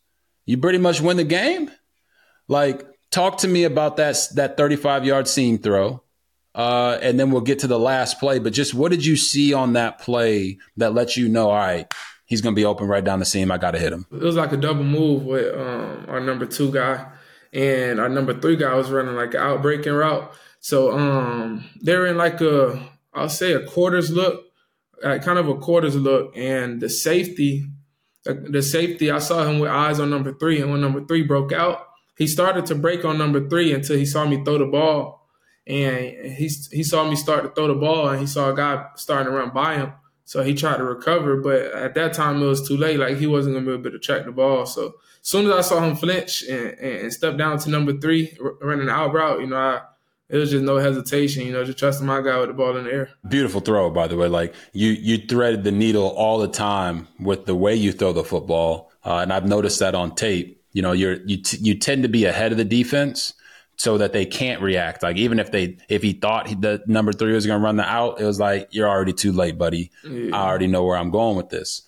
you pretty much win the game. Like talk to me about that that 35 yard seam throw. Uh, and then we'll get to the last play. But just what did you see on that play that lets you know, all right, he's going to be open right down the seam. I got to hit him. It was like a double move with um, our number two guy, and our number three guy was running like an outbreaking route. So um, they're in like a, I'll say a quarters look, uh, kind of a quarters look, and the safety, the, the safety, I saw him with eyes on number three, and when number three broke out, he started to break on number three until he saw me throw the ball. And he, he saw me start to throw the ball and he saw a guy starting to run by him. So he tried to recover, but at that time it was too late. Like he wasn't gonna be able to track the ball. So as soon as I saw him flinch and, and step down to number three, running the out route, you know, I it was just no hesitation, you know, just trusting my guy with the ball in the air. Beautiful throw, by the way. Like you you threaded the needle all the time with the way you throw the football, uh, and I've noticed that on tape. You know, you're you t- you tend to be ahead of the defense so that they can't react. Like even if they if he thought he, the number three was going to run the out, it was like you're already too late, buddy. Yeah. I already know where I'm going with this.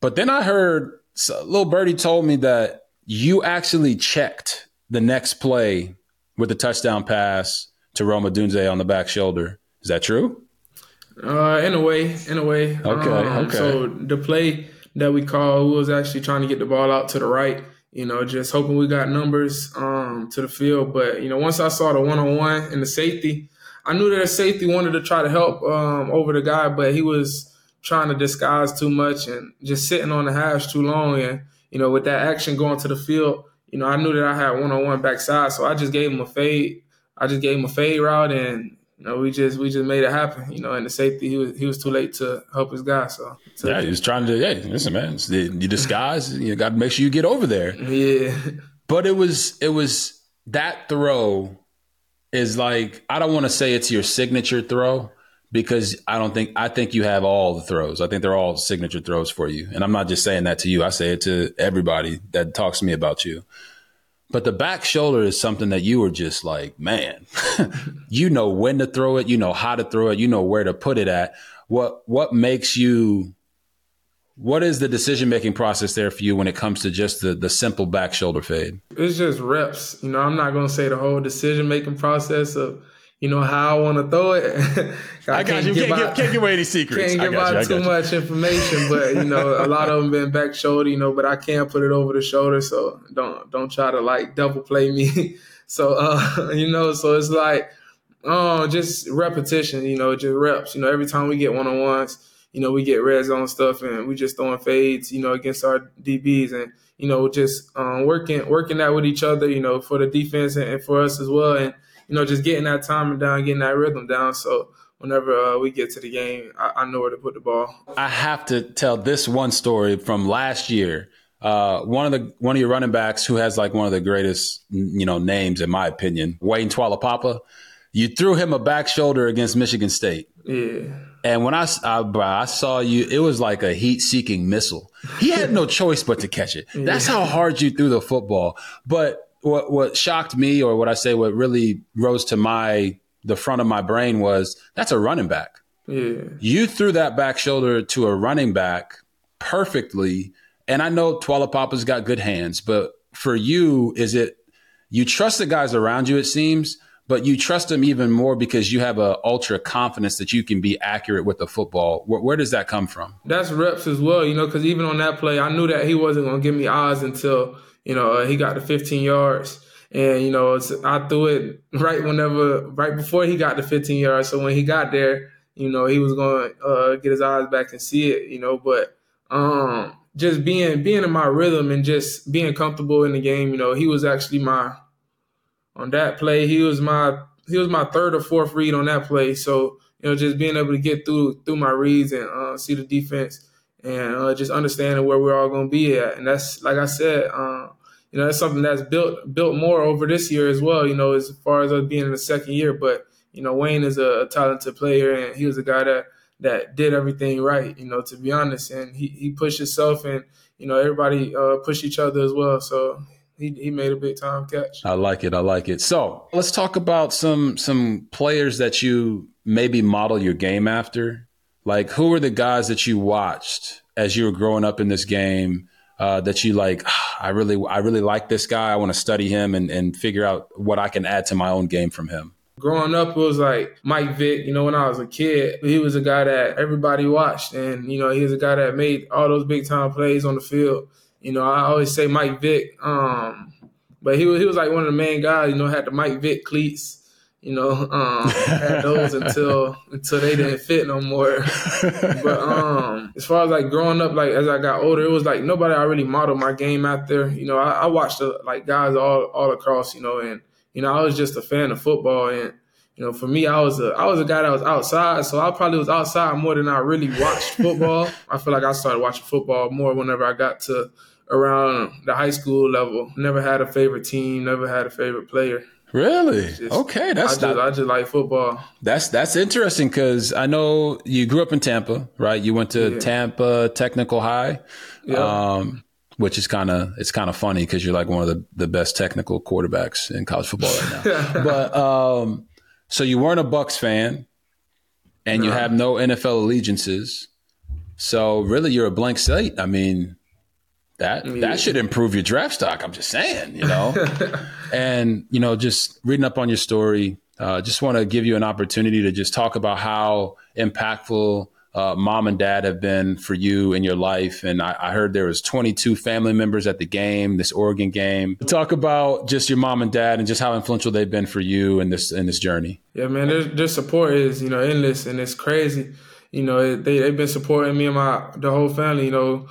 But then I heard so little birdie told me that you actually checked the next play with the touchdown pass to Rome Odunze on the back shoulder. Is that true? Uh, in a way, in a way. Okay, um, okay. So the play that we called, we was actually trying to get the ball out to the right. You know, just hoping we got numbers um, to the field. But you know, once I saw the one on one and the safety, I knew that the safety wanted to try to help um, over the guy, but he was trying to disguise too much and just sitting on the hash too long. And you know, with that action going to the field, you know, I knew that I had one on one backside, so I just gave him a fade. I just gave him a fade route, and you know, we just we just made it happen. You know, and the safety he was he was too late to help his guy. So yeah, he was trying to. Hey, listen, man, you disguise. you got to make sure you get over there. Yeah, but it was it was that throw is like I don't want to say it's your signature throw because I don't think I think you have all the throws. I think they're all signature throws for you, and I'm not just saying that to you. I say it to everybody that talks to me about you. But the back shoulder is something that you were just like, man, you know when to throw it, you know how to throw it, you know where to put it at. What what makes you what is the decision making process there for you when it comes to just the the simple back shoulder fade? It's just reps. You know, I'm not gonna say the whole decision making process of you know how I want to throw it. I, I got you. Can't, out, give, can't give away any secrets. Can't give out too much information, but you know, a lot of them been back shoulder. You know, but I can't put it over the shoulder, so don't don't try to like double play me. so uh, you know, so it's like oh, just repetition. You know, just reps. You know, every time we get one on ones, you know, we get red zone stuff, and we just throwing fades. You know, against our DBs and you know, just um, working working that with each other. You know, for the defense and, and for us as well, and you know, just getting that timing down, getting that rhythm down. So whenever uh, we get to the game, I, I, know where to put the ball. I have to tell this one story from last year. Uh, one of the one of your running backs who has like one of the greatest you know names in my opinion, Wayne Taulapapa. You threw him a back shoulder against Michigan State. Yeah. And when I, I, I, saw you, it was like a heat seeking missile. He had no choice but to catch it. That's how hard you threw the football. But what what shocked me, or what I say, what really rose to my the front of my brain was that's a running back. Yeah. You threw that back shoulder to a running back perfectly. And I know Taulapapa's got good hands, but for you, is it you trust the guys around you, it seems, but you trust them even more because you have a ultra confidence that you can be accurate with the football. Where, where does that come from? That's reps as well, you know, because even on that play, I knew that he wasn't going to give me odds until you know, he got the 15 yards. And, you know, I threw it right whenever, right before he got the 15 yards. So when he got there, you know, he was going to uh, get his eyes back and see it, you know, but um, just being being in my rhythm and just being comfortable in the game, you know, he was actually my on that play, he was my he was my third or fourth read on that play. So, you know, just being able to get through through my reads and uh, see the defense and uh, just understanding where we're all going to be at. And that's like I said, um, you know, that's something that's built built more over this year as well. You know, as far as us being in the second year, but you know, Wayne is a, a talented player, and he was a guy that that did everything right. You know, to be honest, and he he pushed himself, and you know, everybody uh, pushed each other as well. So he, he made a big time catch. I like it. I like it. So let's talk about some some players that you maybe model your game after. Like, who are the guys that you watched as you were growing up in this game? uh, that you like, I really, I really like this guy. I want to study him and, and figure out what I can add to my own game from him? Growing up, it was like Mike Vick. You know, when I was a kid, he was a guy that everybody watched, and you know, he was a guy that made all those big time plays on the field. You know, I always say Mike Vick, um, but he was he was like one of the main guys. You know, had the Mike Vick cleats you know, um, had those until until they didn't fit no more. but um, as far as like growing up, like as I got older, it was like nobody I really modeled my game after. You know, I, I watched uh, like guys all all across. You know, and you know I was just a fan of football, and you know for me I was a I was a guy that was outside, so I probably was outside more than I really watched football. I feel like I started watching football more whenever I got to around the high school level. Never had a favorite team, never had a favorite player. Really? Just, okay, that's I just, not, I just like football. That's that's interesting because I know you grew up in Tampa, right? You went to yeah. Tampa Technical High, yeah. um, which is kind of it's kind of funny because you're like one of the, the best technical quarterbacks in college football right now. but um, so you weren't a Bucks fan, and no. you have no NFL allegiances. So really, you're a blank slate. I mean, that yeah. that should improve your draft stock. I'm just saying, you know. and you know, just reading up on your story, uh, just want to give you an opportunity to just talk about how impactful uh, mom and dad have been for you in your life. And I, I, heard there was 22 family members at the game, this Oregon game. Talk about just your mom and dad and just how influential they've been for you in this in this journey. Yeah, man, their, their support is you know endless and it's crazy. You know, they they've been supporting me and my the whole family. You know,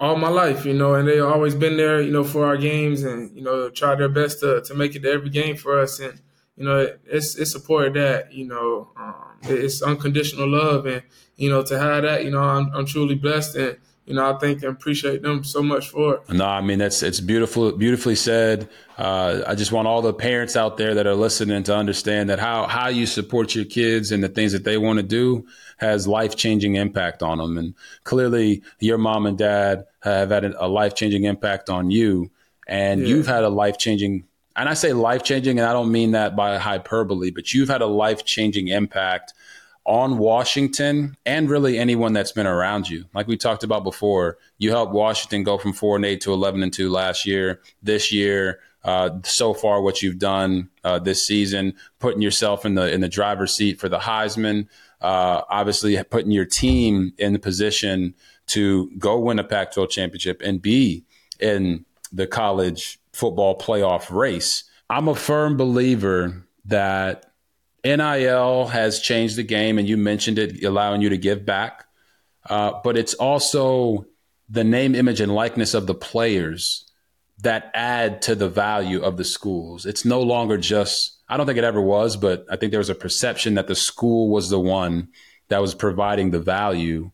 all my life, you know, and they always been there, you know, for our games and, you know, try their best to, to make it to every game for us. And, you know, it's it's supported that, you know, um, it's unconditional love, and you know, to have that, you know, I'm, I'm truly blessed, and you know, I thank and appreciate them so much for it. No, I mean that's it's beautiful, beautifully said. Uh, I just want all the parents out there that are listening to understand that how how you support your kids and the things that they want to do has life changing impact on them, and clearly your mom and dad have had a life changing impact on you, and yeah. you've had a life changing and I say life changing, and I don't mean that by hyperbole, but you've had a life changing impact on Washington and really anyone that's been around you. Like we talked about before, you helped Washington go from four and eight to eleven and two last year. This year, uh, so far, what you've done uh, this season, putting yourself in the in the driver's seat for the Heisman, uh, obviously putting your team in the position to go win a Pac-12 championship and be in the college football playoff race. I'm a firm believer that NIL has changed the game, and you mentioned it, allowing you to give back. Uh, but it's also the name, image, and likeness of the players that add to the value of the schools. It's no longer just, I don't think it ever was, but I think there was a perception that the school was the one that was providing the value.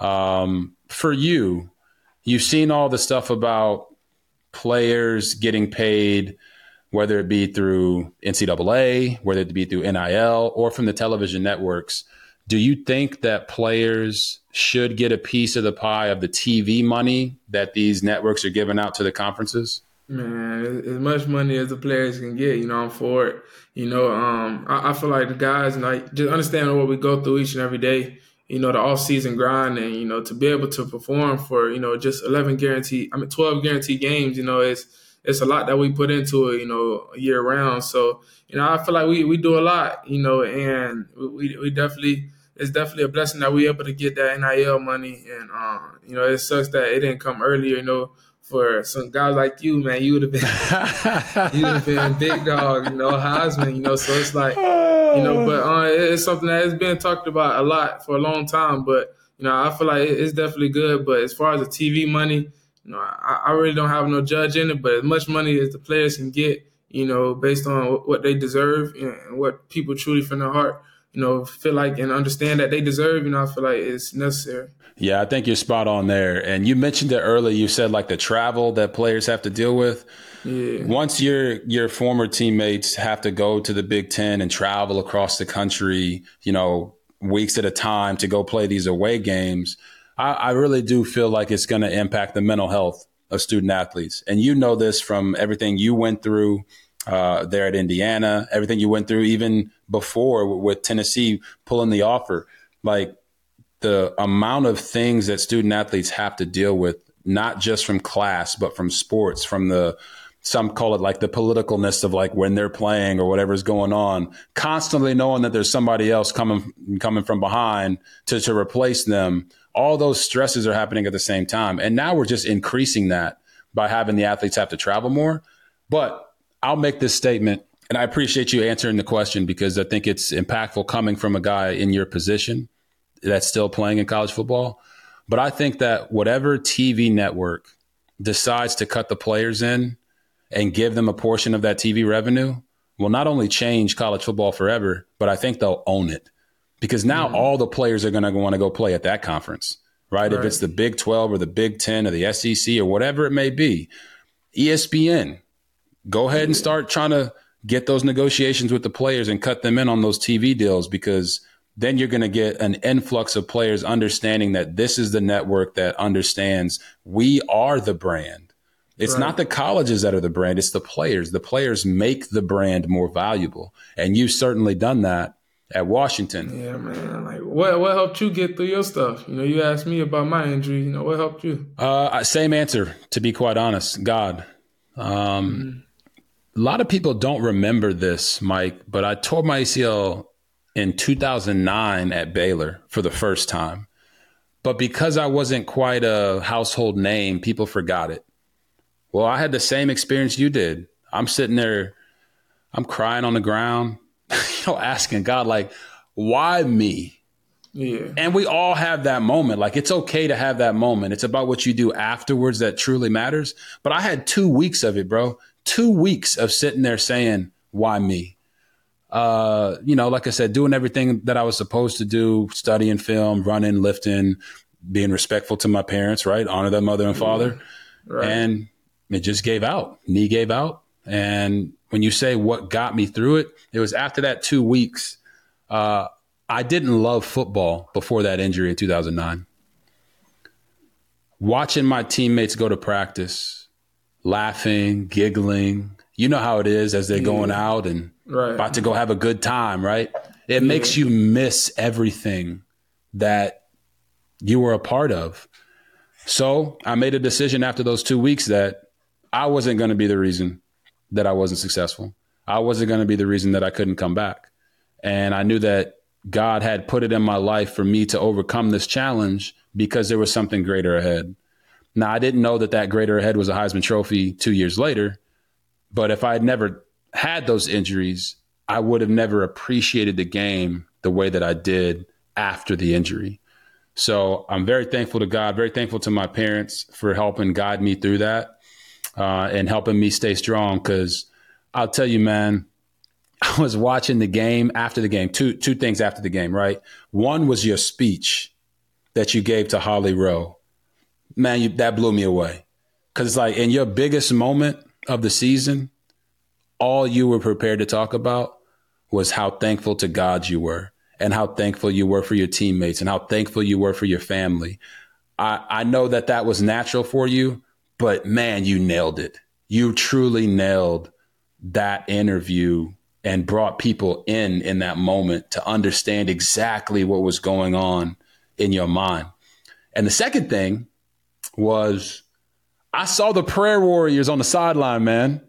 Um, for you, you've seen all the stuff about players getting paid, whether it be through NCAA, whether it be through NIL, or from the television networks. Do you think that players should get a piece of the pie of the TV money that these networks are giving out to the conferences? Man, as much money as the players can get, you know, I'm for it. You know, um, I, I, feel like the guys like just understanding what we go through each and every day you know, the off season grind and, you know, to be able to perform for, you know, just 11 guaranteed, I mean, 12 guaranteed games, you know, it's, it's a lot that we put into it, you know, year round. So, you know, I feel like we, we do a lot, you know, and we, we definitely, it's definitely a blessing that we're able to get that NIL money. And, um, you know, it sucks that it didn't come earlier, you know, for some guys like you, man, you would have been, you would have been big dog, you know, Heisman, you know, so it's like, you know, but uh, it's something that has been talked about a lot for a long time. But you know, I feel like it's definitely good. But as far as the TV money, you know, I, I really don't have no judge in it. But as much money as the players can get, you know, based on what they deserve and what people truly from their heart, you know, feel like and understand that they deserve, you know, I feel like it's necessary. Yeah, I think you're spot on there. And you mentioned it earlier. You said like the travel that players have to deal with. Yeah. Once your your former teammates have to go to the Big Ten and travel across the country, you know, weeks at a time to go play these away games, I, I really do feel like it's going to impact the mental health of student athletes. And you know this from everything you went through uh, there at Indiana, everything you went through even before with Tennessee pulling the offer. Like the amount of things that student athletes have to deal with, not just from class, but from sports, from the some call it like the politicalness of like when they're playing or whatever's going on, constantly knowing that there's somebody else coming coming from behind to, to replace them. All those stresses are happening at the same time. And now we're just increasing that by having the athletes have to travel more. But I'll make this statement, and I appreciate you answering the question because I think it's impactful coming from a guy in your position that's still playing in college football. But I think that whatever TV network decides to cut the players in and give them a portion of that TV revenue will not only change college football forever, but I think they'll own it because now mm-hmm. all the players are going to want to go play at that conference, right? right? If it's the Big 12 or the Big 10 or the SEC or whatever it may be, ESPN, go ahead and start trying to get those negotiations with the players and cut them in on those TV deals because then you're going to get an influx of players understanding that this is the network that understands we are the brand it's right. not the colleges that are the brand, it's the players. The players make the brand more valuable. And you've certainly done that at Washington. Yeah, man. Like what what helped you get through your stuff? You know, you asked me about my injury, you know, what helped you? Uh same answer, to be quite honest. God. Um mm-hmm. a lot of people don't remember this, Mike, but I tore my ACL in 2009 at Baylor for the first time. But because I wasn't quite a household name, people forgot it. Well, I had the same experience you did. I'm sitting there, I'm crying on the ground, you know, asking God, like, why me? Yeah. And we all have that moment. Like it's okay to have that moment. It's about what you do afterwards that truly matters. But I had two weeks of it, bro. Two weeks of sitting there saying, why me? Uh, you know, like I said, doing everything that I was supposed to do, studying film, running, lifting, being respectful to my parents, right? Honor their mother and father. Right. And it just gave out. Knee gave out. And when you say what got me through it, it was after that two weeks. Uh, I didn't love football before that injury in 2009. Watching my teammates go to practice, laughing, giggling, you know how it is as they're yeah. going out and right. about to go have a good time, right? It yeah. makes you miss everything that you were a part of. So I made a decision after those two weeks that I wasn't going to be the reason that I wasn't successful. I wasn't going to be the reason that I couldn't come back. And I knew that God had put it in my life for me to overcome this challenge because there was something greater ahead. Now, I didn't know that that greater ahead was a Heisman Trophy two years later, but if I had never had those injuries, I would have never appreciated the game the way that I did after the injury. So I'm very thankful to God, very thankful to my parents for helping guide me through that uh, and helping me stay strong. Because I'll tell you, man, I was watching the game after the game. Two two things after the game, right? One was your speech that you gave to Holly Rowe. Man, you, that blew me away. Cause it's like in your biggest moment of the season, all you were prepared to talk about was how thankful to God you were and how thankful you were for your teammates and how thankful you were for your family. I, I know that that was natural for you, but man, you nailed it. You truly nailed that interview and brought people in in that moment to understand exactly what was going on in your mind. And the second thing was I saw the prayer warriors on the sideline, man.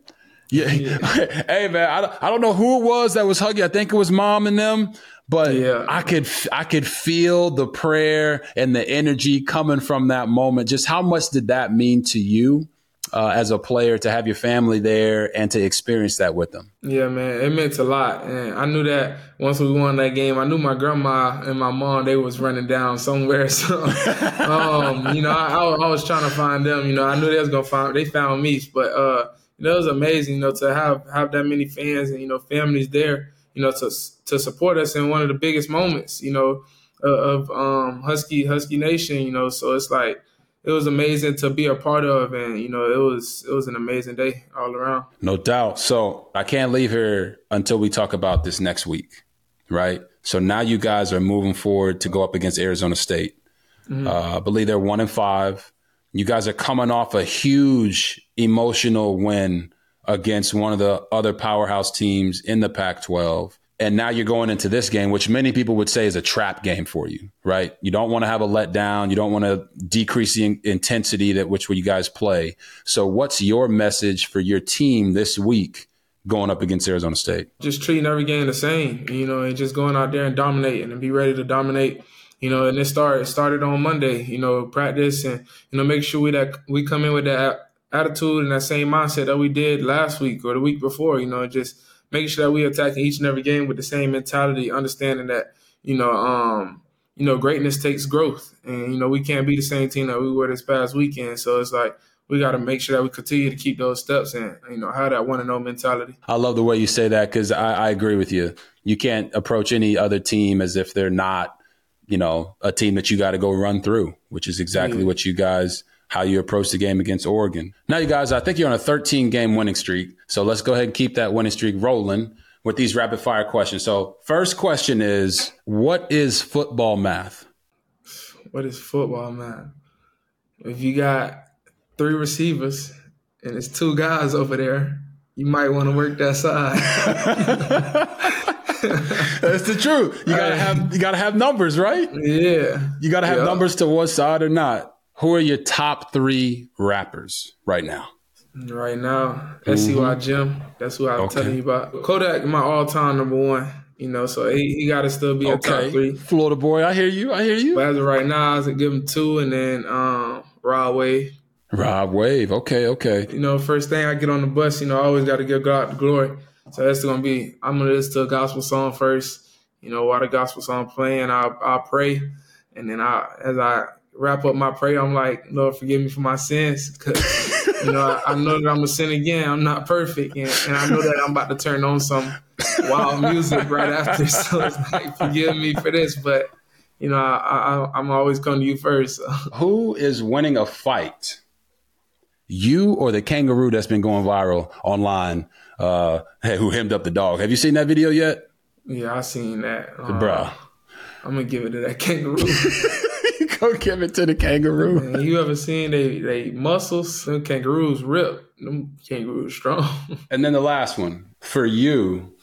Yeah. yeah. hey, man, I, I don't know who it was that was hugging. I think it was mom and them, but yeah. I could I could feel the prayer and the energy coming from that moment. Just how much did that mean to you? uh, as a player to have your family there and to experience that with them? Yeah, man, it meant a lot. And I knew that once we won that game, I knew my grandma and my mom they was running down somewhere. So, um, you know, I, I, was trying to find them. You know, I knew they was gonna find. They found me, but uh, it was amazing. You know, to have have that many fans and you know families there. You know, to to support us in one of the biggest moments. You know, of um, Husky Husky Nation. You know, so it's like it was amazing to be a part of and you know it was it was an amazing day all around no doubt so i can't leave here until we talk about this next week right so now you guys are moving forward to go up against arizona state mm-hmm. uh, i believe they're one and five you guys are coming off a huge emotional win against one of the other powerhouse teams in the pac 12 and now you're going into this game, which many people would say is a trap game for you, right? You don't want to have a letdown. You don't want to decrease the in- intensity that which you guys play. So, what's your message for your team this week going up against Arizona State? Just treating every game the same, you know, and just going out there and dominating and be ready to dominate. You know, and it started started on Monday. You know, practice and you know make sure we that we come in with that attitude and that same mindset that we did last week or the week before. You know, just making sure that we attack each and every game with the same mentality, understanding that you know, um, you know, greatness takes growth, and you know we can't be the same team that we were this past weekend. So it's like we got to make sure that we continue to keep those steps and you know have that one and zero mentality. I love the way you say that because I, I agree with you. You can't approach any other team as if they're not, you know, a team that you got to go run through, which is exactly yeah. what you guys how you approach the game against Oregon. Now, you guys, I think you're on a 13 game winning streak. So let's go ahead and keep that winning streak rolling with these rapid fire questions. So, first question is What is football math? What is football math? If you got three receivers and it's two guys over there, you might want to work that side. That's the truth. You gotta have you gotta have numbers, right? Yeah. You gotta have numbers to one side or not. Who are your top three rappers right now? Right now, SCY mm-hmm. That's who I'm okay. telling you about. Kodak, my all-time number one. You know, so he, he got to still be okay. in top three. Florida boy, I hear you. I hear you. But as of right now, I was give him two, and then um, Rod Wave. Rod Wave. Okay, okay. You know, first thing I get on the bus, you know, I always got to give God the glory. So that's gonna be. I'm gonna listen to a gospel song first. You know, while the gospel song playing, I I pray, and then I as I wrap up my prayer, I'm like, Lord, forgive me for my sins, because you know I, I, know that I'm a sin again. I'm not perfect, and, and, I know that I'm about to turn on some wild music right after. So it's like, forgive me for this, but you know I, I, am always coming to you first. So. Who is winning a fight? You or the kangaroo that's been going viral online? Uh, hey, who hemmed up the dog? Have you seen that video yet? Yeah, I seen that, uh, bro. I'm gonna give it to that kangaroo. Go give it to the kangaroo. Man, you ever seen they they muscles? Them kangaroos rip. Them kangaroos strong. and then the last one for you.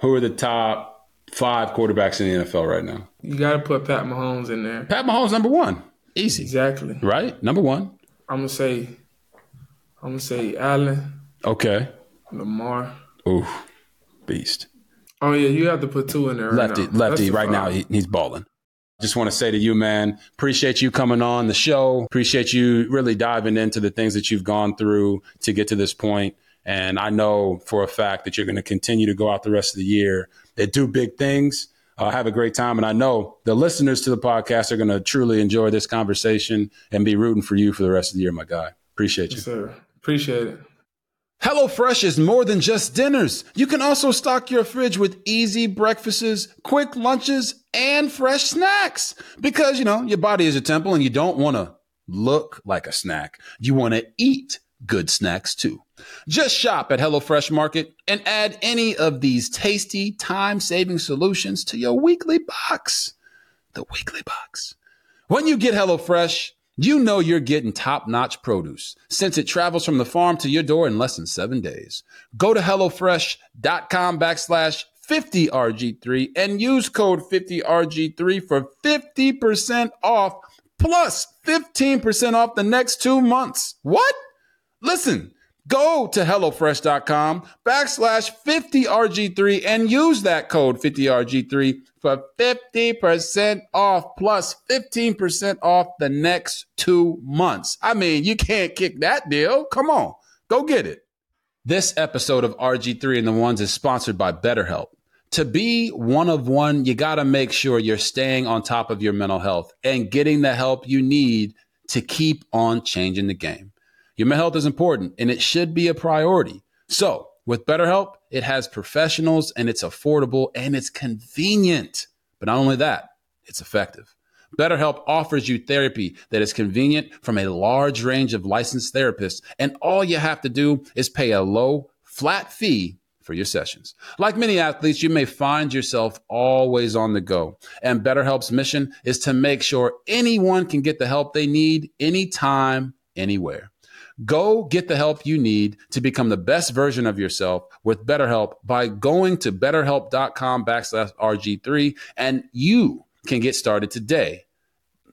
Who are the top five quarterbacks in the NFL right now? You got to put Pat Mahomes in there. Pat Mahomes number one, easy. Exactly. Right, number one. I'm gonna say. I'm gonna say Allen. Okay. Lamar. Ooh, beast. Oh yeah, you have to put two in there. Right lefty, now. lefty. Right now, he, he's balling. Just want to say to you, man, appreciate you coming on the show. Appreciate you really diving into the things that you've gone through to get to this point. And I know for a fact that you're going to continue to go out the rest of the year and do big things. Uh, have a great time. And I know the listeners to the podcast are going to truly enjoy this conversation and be rooting for you for the rest of the year, my guy. Appreciate you. Yes, sir. Appreciate it. HelloFresh is more than just dinners. You can also stock your fridge with easy breakfasts, quick lunches, and fresh snacks. Because, you know, your body is a temple and you don't want to look like a snack. You want to eat good snacks too. Just shop at HelloFresh Market and add any of these tasty, time saving solutions to your weekly box. The weekly box. When you get HelloFresh, you know you're getting top notch produce since it travels from the farm to your door in less than seven days. Go to HelloFresh.com backslash 50RG3 and use code 50RG3 for 50% off plus 15% off the next two months. What? Listen, go to HelloFresh.com backslash 50RG3 and use that code 50RG3 for 50% off plus 15% off the next two months. I mean, you can't kick that deal. Come on, go get it. This episode of RG3 and the Ones is sponsored by BetterHelp. To be one of one, you got to make sure you're staying on top of your mental health and getting the help you need to keep on changing the game. Your mental health is important and it should be a priority. So, with BetterHelp, it has professionals and it's affordable and it's convenient. But not only that, it's effective. BetterHelp offers you therapy that is convenient from a large range of licensed therapists, and all you have to do is pay a low, flat fee for your sessions. Like many athletes, you may find yourself always on the go. And BetterHelp's mission is to make sure anyone can get the help they need anytime, anywhere. Go get the help you need to become the best version of yourself with BetterHelp by going to betterhelp.com backslash RG3 and you can get started today.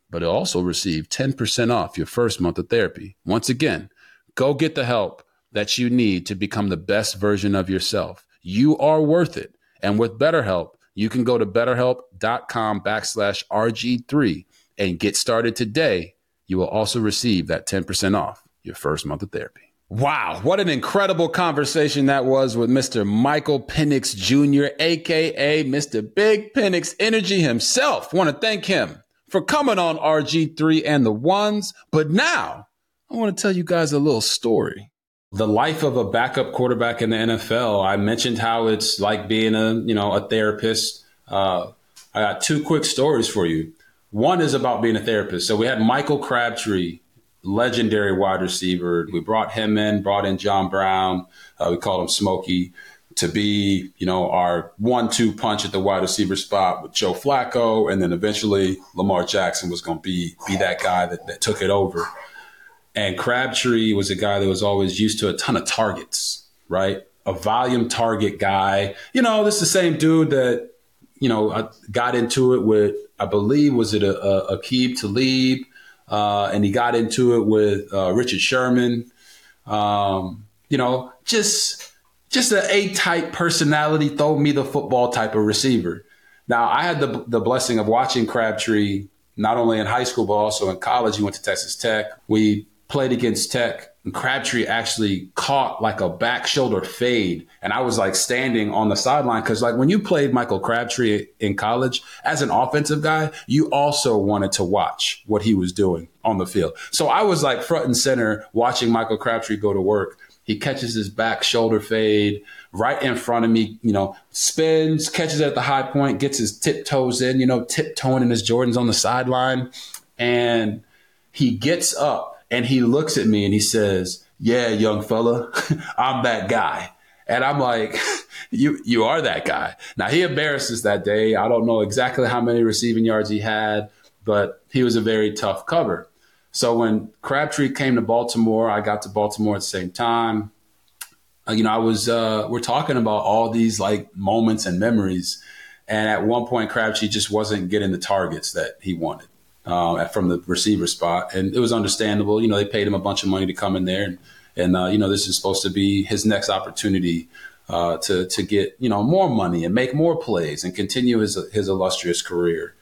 But also receive 10% off your first month of therapy. Once again, go get the help that you need to become the best version of yourself. You are worth it. And with BetterHelp, you can go to betterhelp.com backslash RG3 and get started today. You will also receive that 10% off your first month of therapy. Wow, what an incredible conversation that was with Mr. Michael Penix Jr., aka Mr. Big Penix Energy himself. Want to thank him for coming on RG3 and the ones. But now I want to tell you guys a little story. The life of a backup quarterback in the NFL. I mentioned how it's like being a, you know, a therapist. Uh, I got two quick stories for you. One is about being a therapist. So we had Michael Crabtree legendary wide receiver. We brought him in, brought in John Brown. Uh, we called him Smokey to be, you know, our one-two punch at the wide receiver spot with Joe Flacco, and then eventually Lamar Jackson was going to be be that guy that, that took it over. And Crabtree was a guy that was always used to a ton of targets, right? A volume target guy. You know, this is the same dude that you know got into it with. I believe was it a, a Aqib Talib uh, and he got into it with uh, Richard Sherman. Um, you know, just just an A type personality, throw me the football type of receiver. Now, I had the the blessing of watching Crabtree not only in high school but also in college. He went to Texas Tech. We played against Tech, and Crabtree actually caught like a back shoulder fade, and I was like standing on the sideline because like when you played Michael Crabtree in college as an offensive guy, you also wanted to watch what he was doing on the field. So I was like front and center watching Michael Crabtree go to work. He catches his back shoulder fade right in front of me, you know, spins, catches at the high point, gets his tiptoes in, you know, tiptoeing in his Jordans on the sideline. And he gets up and he looks at me and he says, Yeah, young fella, I'm that guy. And I'm like, you you are that guy. Now he embarrassed us that day. I don't know exactly how many receiving yards he had, but he was a very tough cover. So when Crabtree came to Baltimore, I got to Baltimore at the same time. Uh, you know, I was uh, we're talking about all these like moments and memories, and at one point Crabtree just wasn't getting the targets that he wanted uh, from the receiver spot, and it was understandable. You know, they paid him a bunch of money to come in there, and, and uh, you know this is supposed to be his next opportunity uh, to to get you know more money and make more plays and continue his his illustrious career.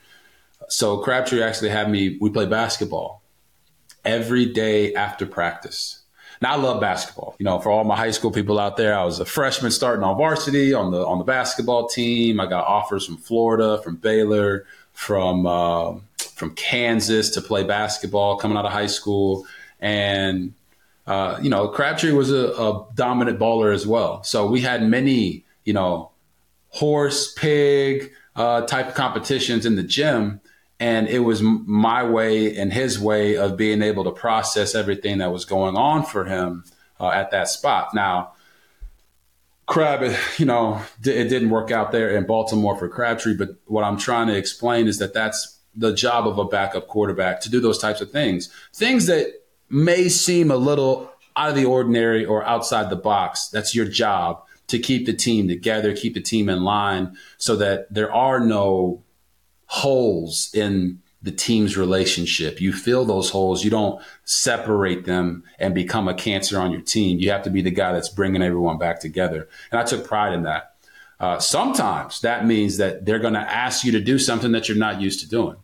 So Crabtree actually had me. We play basketball every day after practice. Now I love basketball. You know, for all my high school people out there, I was a freshman starting on varsity on the on the basketball team. I got offers from Florida, from Baylor, from uh, from Kansas to play basketball coming out of high school, and uh, you know, Crabtree was a, a dominant baller as well. So we had many, you know, horse, pig uh, type competitions in the gym and it was my way and his way of being able to process everything that was going on for him uh, at that spot. Now, Crab, you know, it didn't work out there in Baltimore for Crabtree, but what I'm trying to explain is that that's the job of a backup quarterback to do those types of things. Things that may seem a little out of the ordinary or outside the box. That's your job to keep the team together, keep the team in line so that there are no holes in the team's relationship. You fill those holes. You don't separate them and become a cancer on your team. You have to be the guy that's bringing everyone back together. And I took pride in that. Uh, sometimes that means that they're going to ask you to do something that you're not used to doing.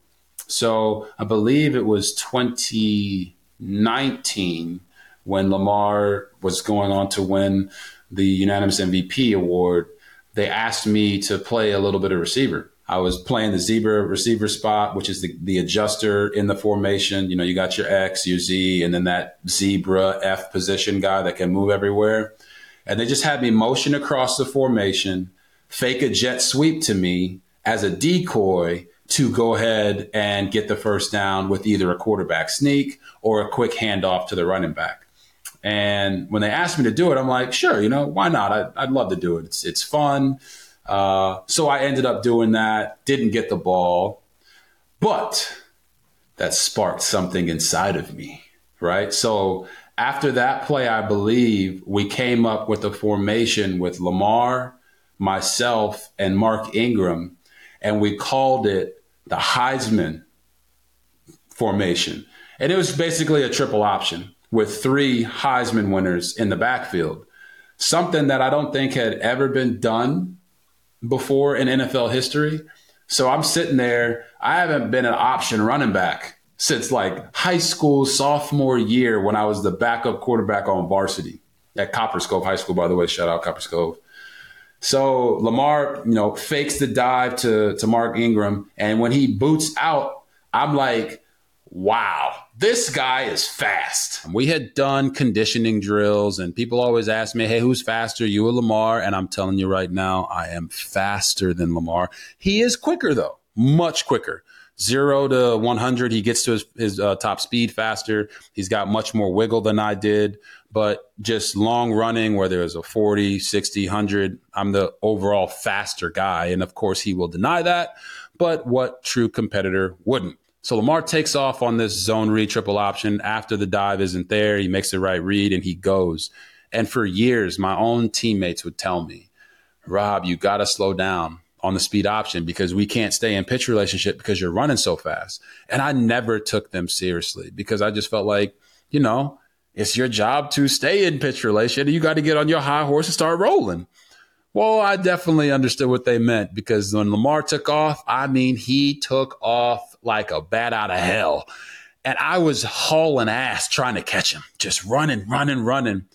So I believe it was 2019 when Lamar was going on to win the unanimous MVP award. They asked me to play a little bit of receiver I was playing the zebra receiver spot, which is the, the adjuster in the formation. You know, you got your X, your Z, and then that zebra F position guy that can move everywhere. And they just had me motion across the formation, fake a jet sweep to me as a decoy to go ahead and get the first down with either a quarterback sneak or a quick handoff to the running back. And when they asked me to do it, I'm like, sure, you know, why not? I, would love to do it. It's, it's fun. Uh, so I ended up doing that, didn't get the ball, but that sparked something inside of me, right? So after that play, I believe we came up with a formation with Lamar, myself, and Mark Ingram, and we called it the Heisman formation. And it was basically a triple option with three Heisman winners in the backfield. Something that I don't think had ever been done before in NFL history. So I'm sitting there. I haven't been an option running back since like high school sophomore year when I was the backup quarterback on varsity at Copperas Cove High School, by the way. Shout out Copperas Cove. So Lamar, you know, fakes the dive to to Mark Ingram, and when he boots out, I'm like, wow, this guy is fast. We had done conditioning drills, and people always ask me, hey, who's faster, you or Lamar? And I'm telling you right now, I am faster than Lamar. He is quicker, though, much quicker. Zero to 100, he gets to his, his uh, top speed faster. He's got much more wiggle than I did. But just long running, where there's a 40, 60, 100, I'm the overall faster guy. And of course, he will deny that. But what true competitor wouldn't? So Lamar takes off on this zone read triple option after the dive isn't there. He makes the right read and he goes. And for years, my own teammates would tell me, Rob, you got to slow down on the speed option because we can't stay in pitch relationship because you're running so fast. And I never took them seriously because I just felt like, you know, it's your job to stay in pitch relation. You got to get on your high horse and start rolling. Well, I definitely understood what they meant because when Lamar took off, I mean, he took off like a bat out of hell. And I was hauling ass trying to catch him, just running, running, running.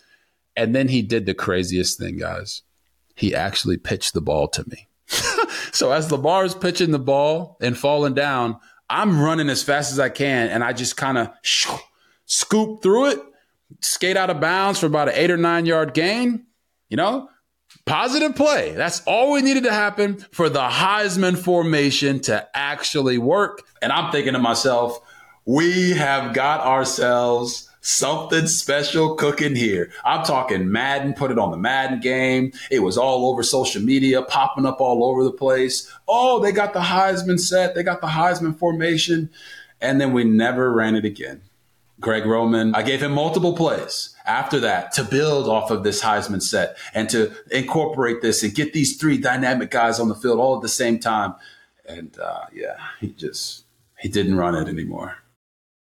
And then he did the craziest thing, guys. He actually pitched the ball to me. so as Lamar is pitching the ball and falling down, I'm running as fast as I can. And I just kind of scoop through it skate out of bounds for about an eight or nine yard gain, you know, positive play. That's all we needed to happen for the Heisman formation to actually work. And I'm thinking to myself, we have got ourselves something special cooking here. I'm talking Madden, put it on the Madden game. It was all over social media, popping up all over the place. Oh, they got the Heisman set, they got the Heisman formation. And then we never ran it again. Greg Roman. I gave him multiple plays after that to build off of this Heisman set and to incorporate this and get these three dynamic guys on the field all at the same time. And uh, yeah, he just he didn't run it anymore.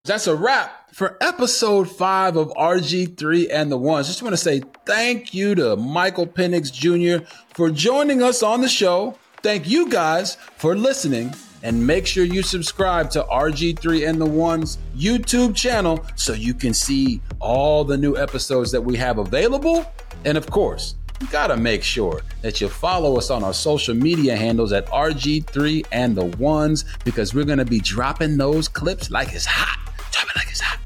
That's a wrap for episode five of RG3 and the Ones. Just want to say thank you to Michael Penix Jr. for joining us on the show. Thank you guys for listening and make sure you subscribe to RG3 and the One's YouTube channel so you can see all the new episodes that we have available. And of course, you gotta make sure that you follow us on our social media handles at RG3 and the Ones because we're gonna be dropping those clips like it's hot. Dropping like it's hot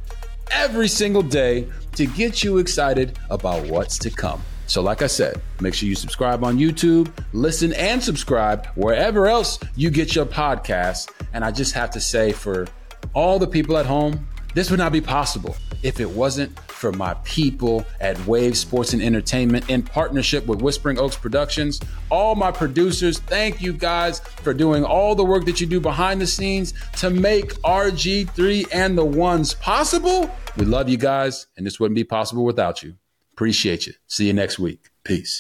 every single day to get you excited about what's to come. So, like I said, make sure you subscribe on YouTube, listen and subscribe wherever else you get your podcasts. And I just have to say, for all the people at home, this would not be possible if it wasn't for my people at Wave Sports and Entertainment in partnership with Whispering Oaks Productions. All my producers, thank you guys for doing all the work that you do behind the scenes to make RG3 and the ones possible. We love you guys, and this wouldn't be possible without you. Appreciate you. See you next week. Peace.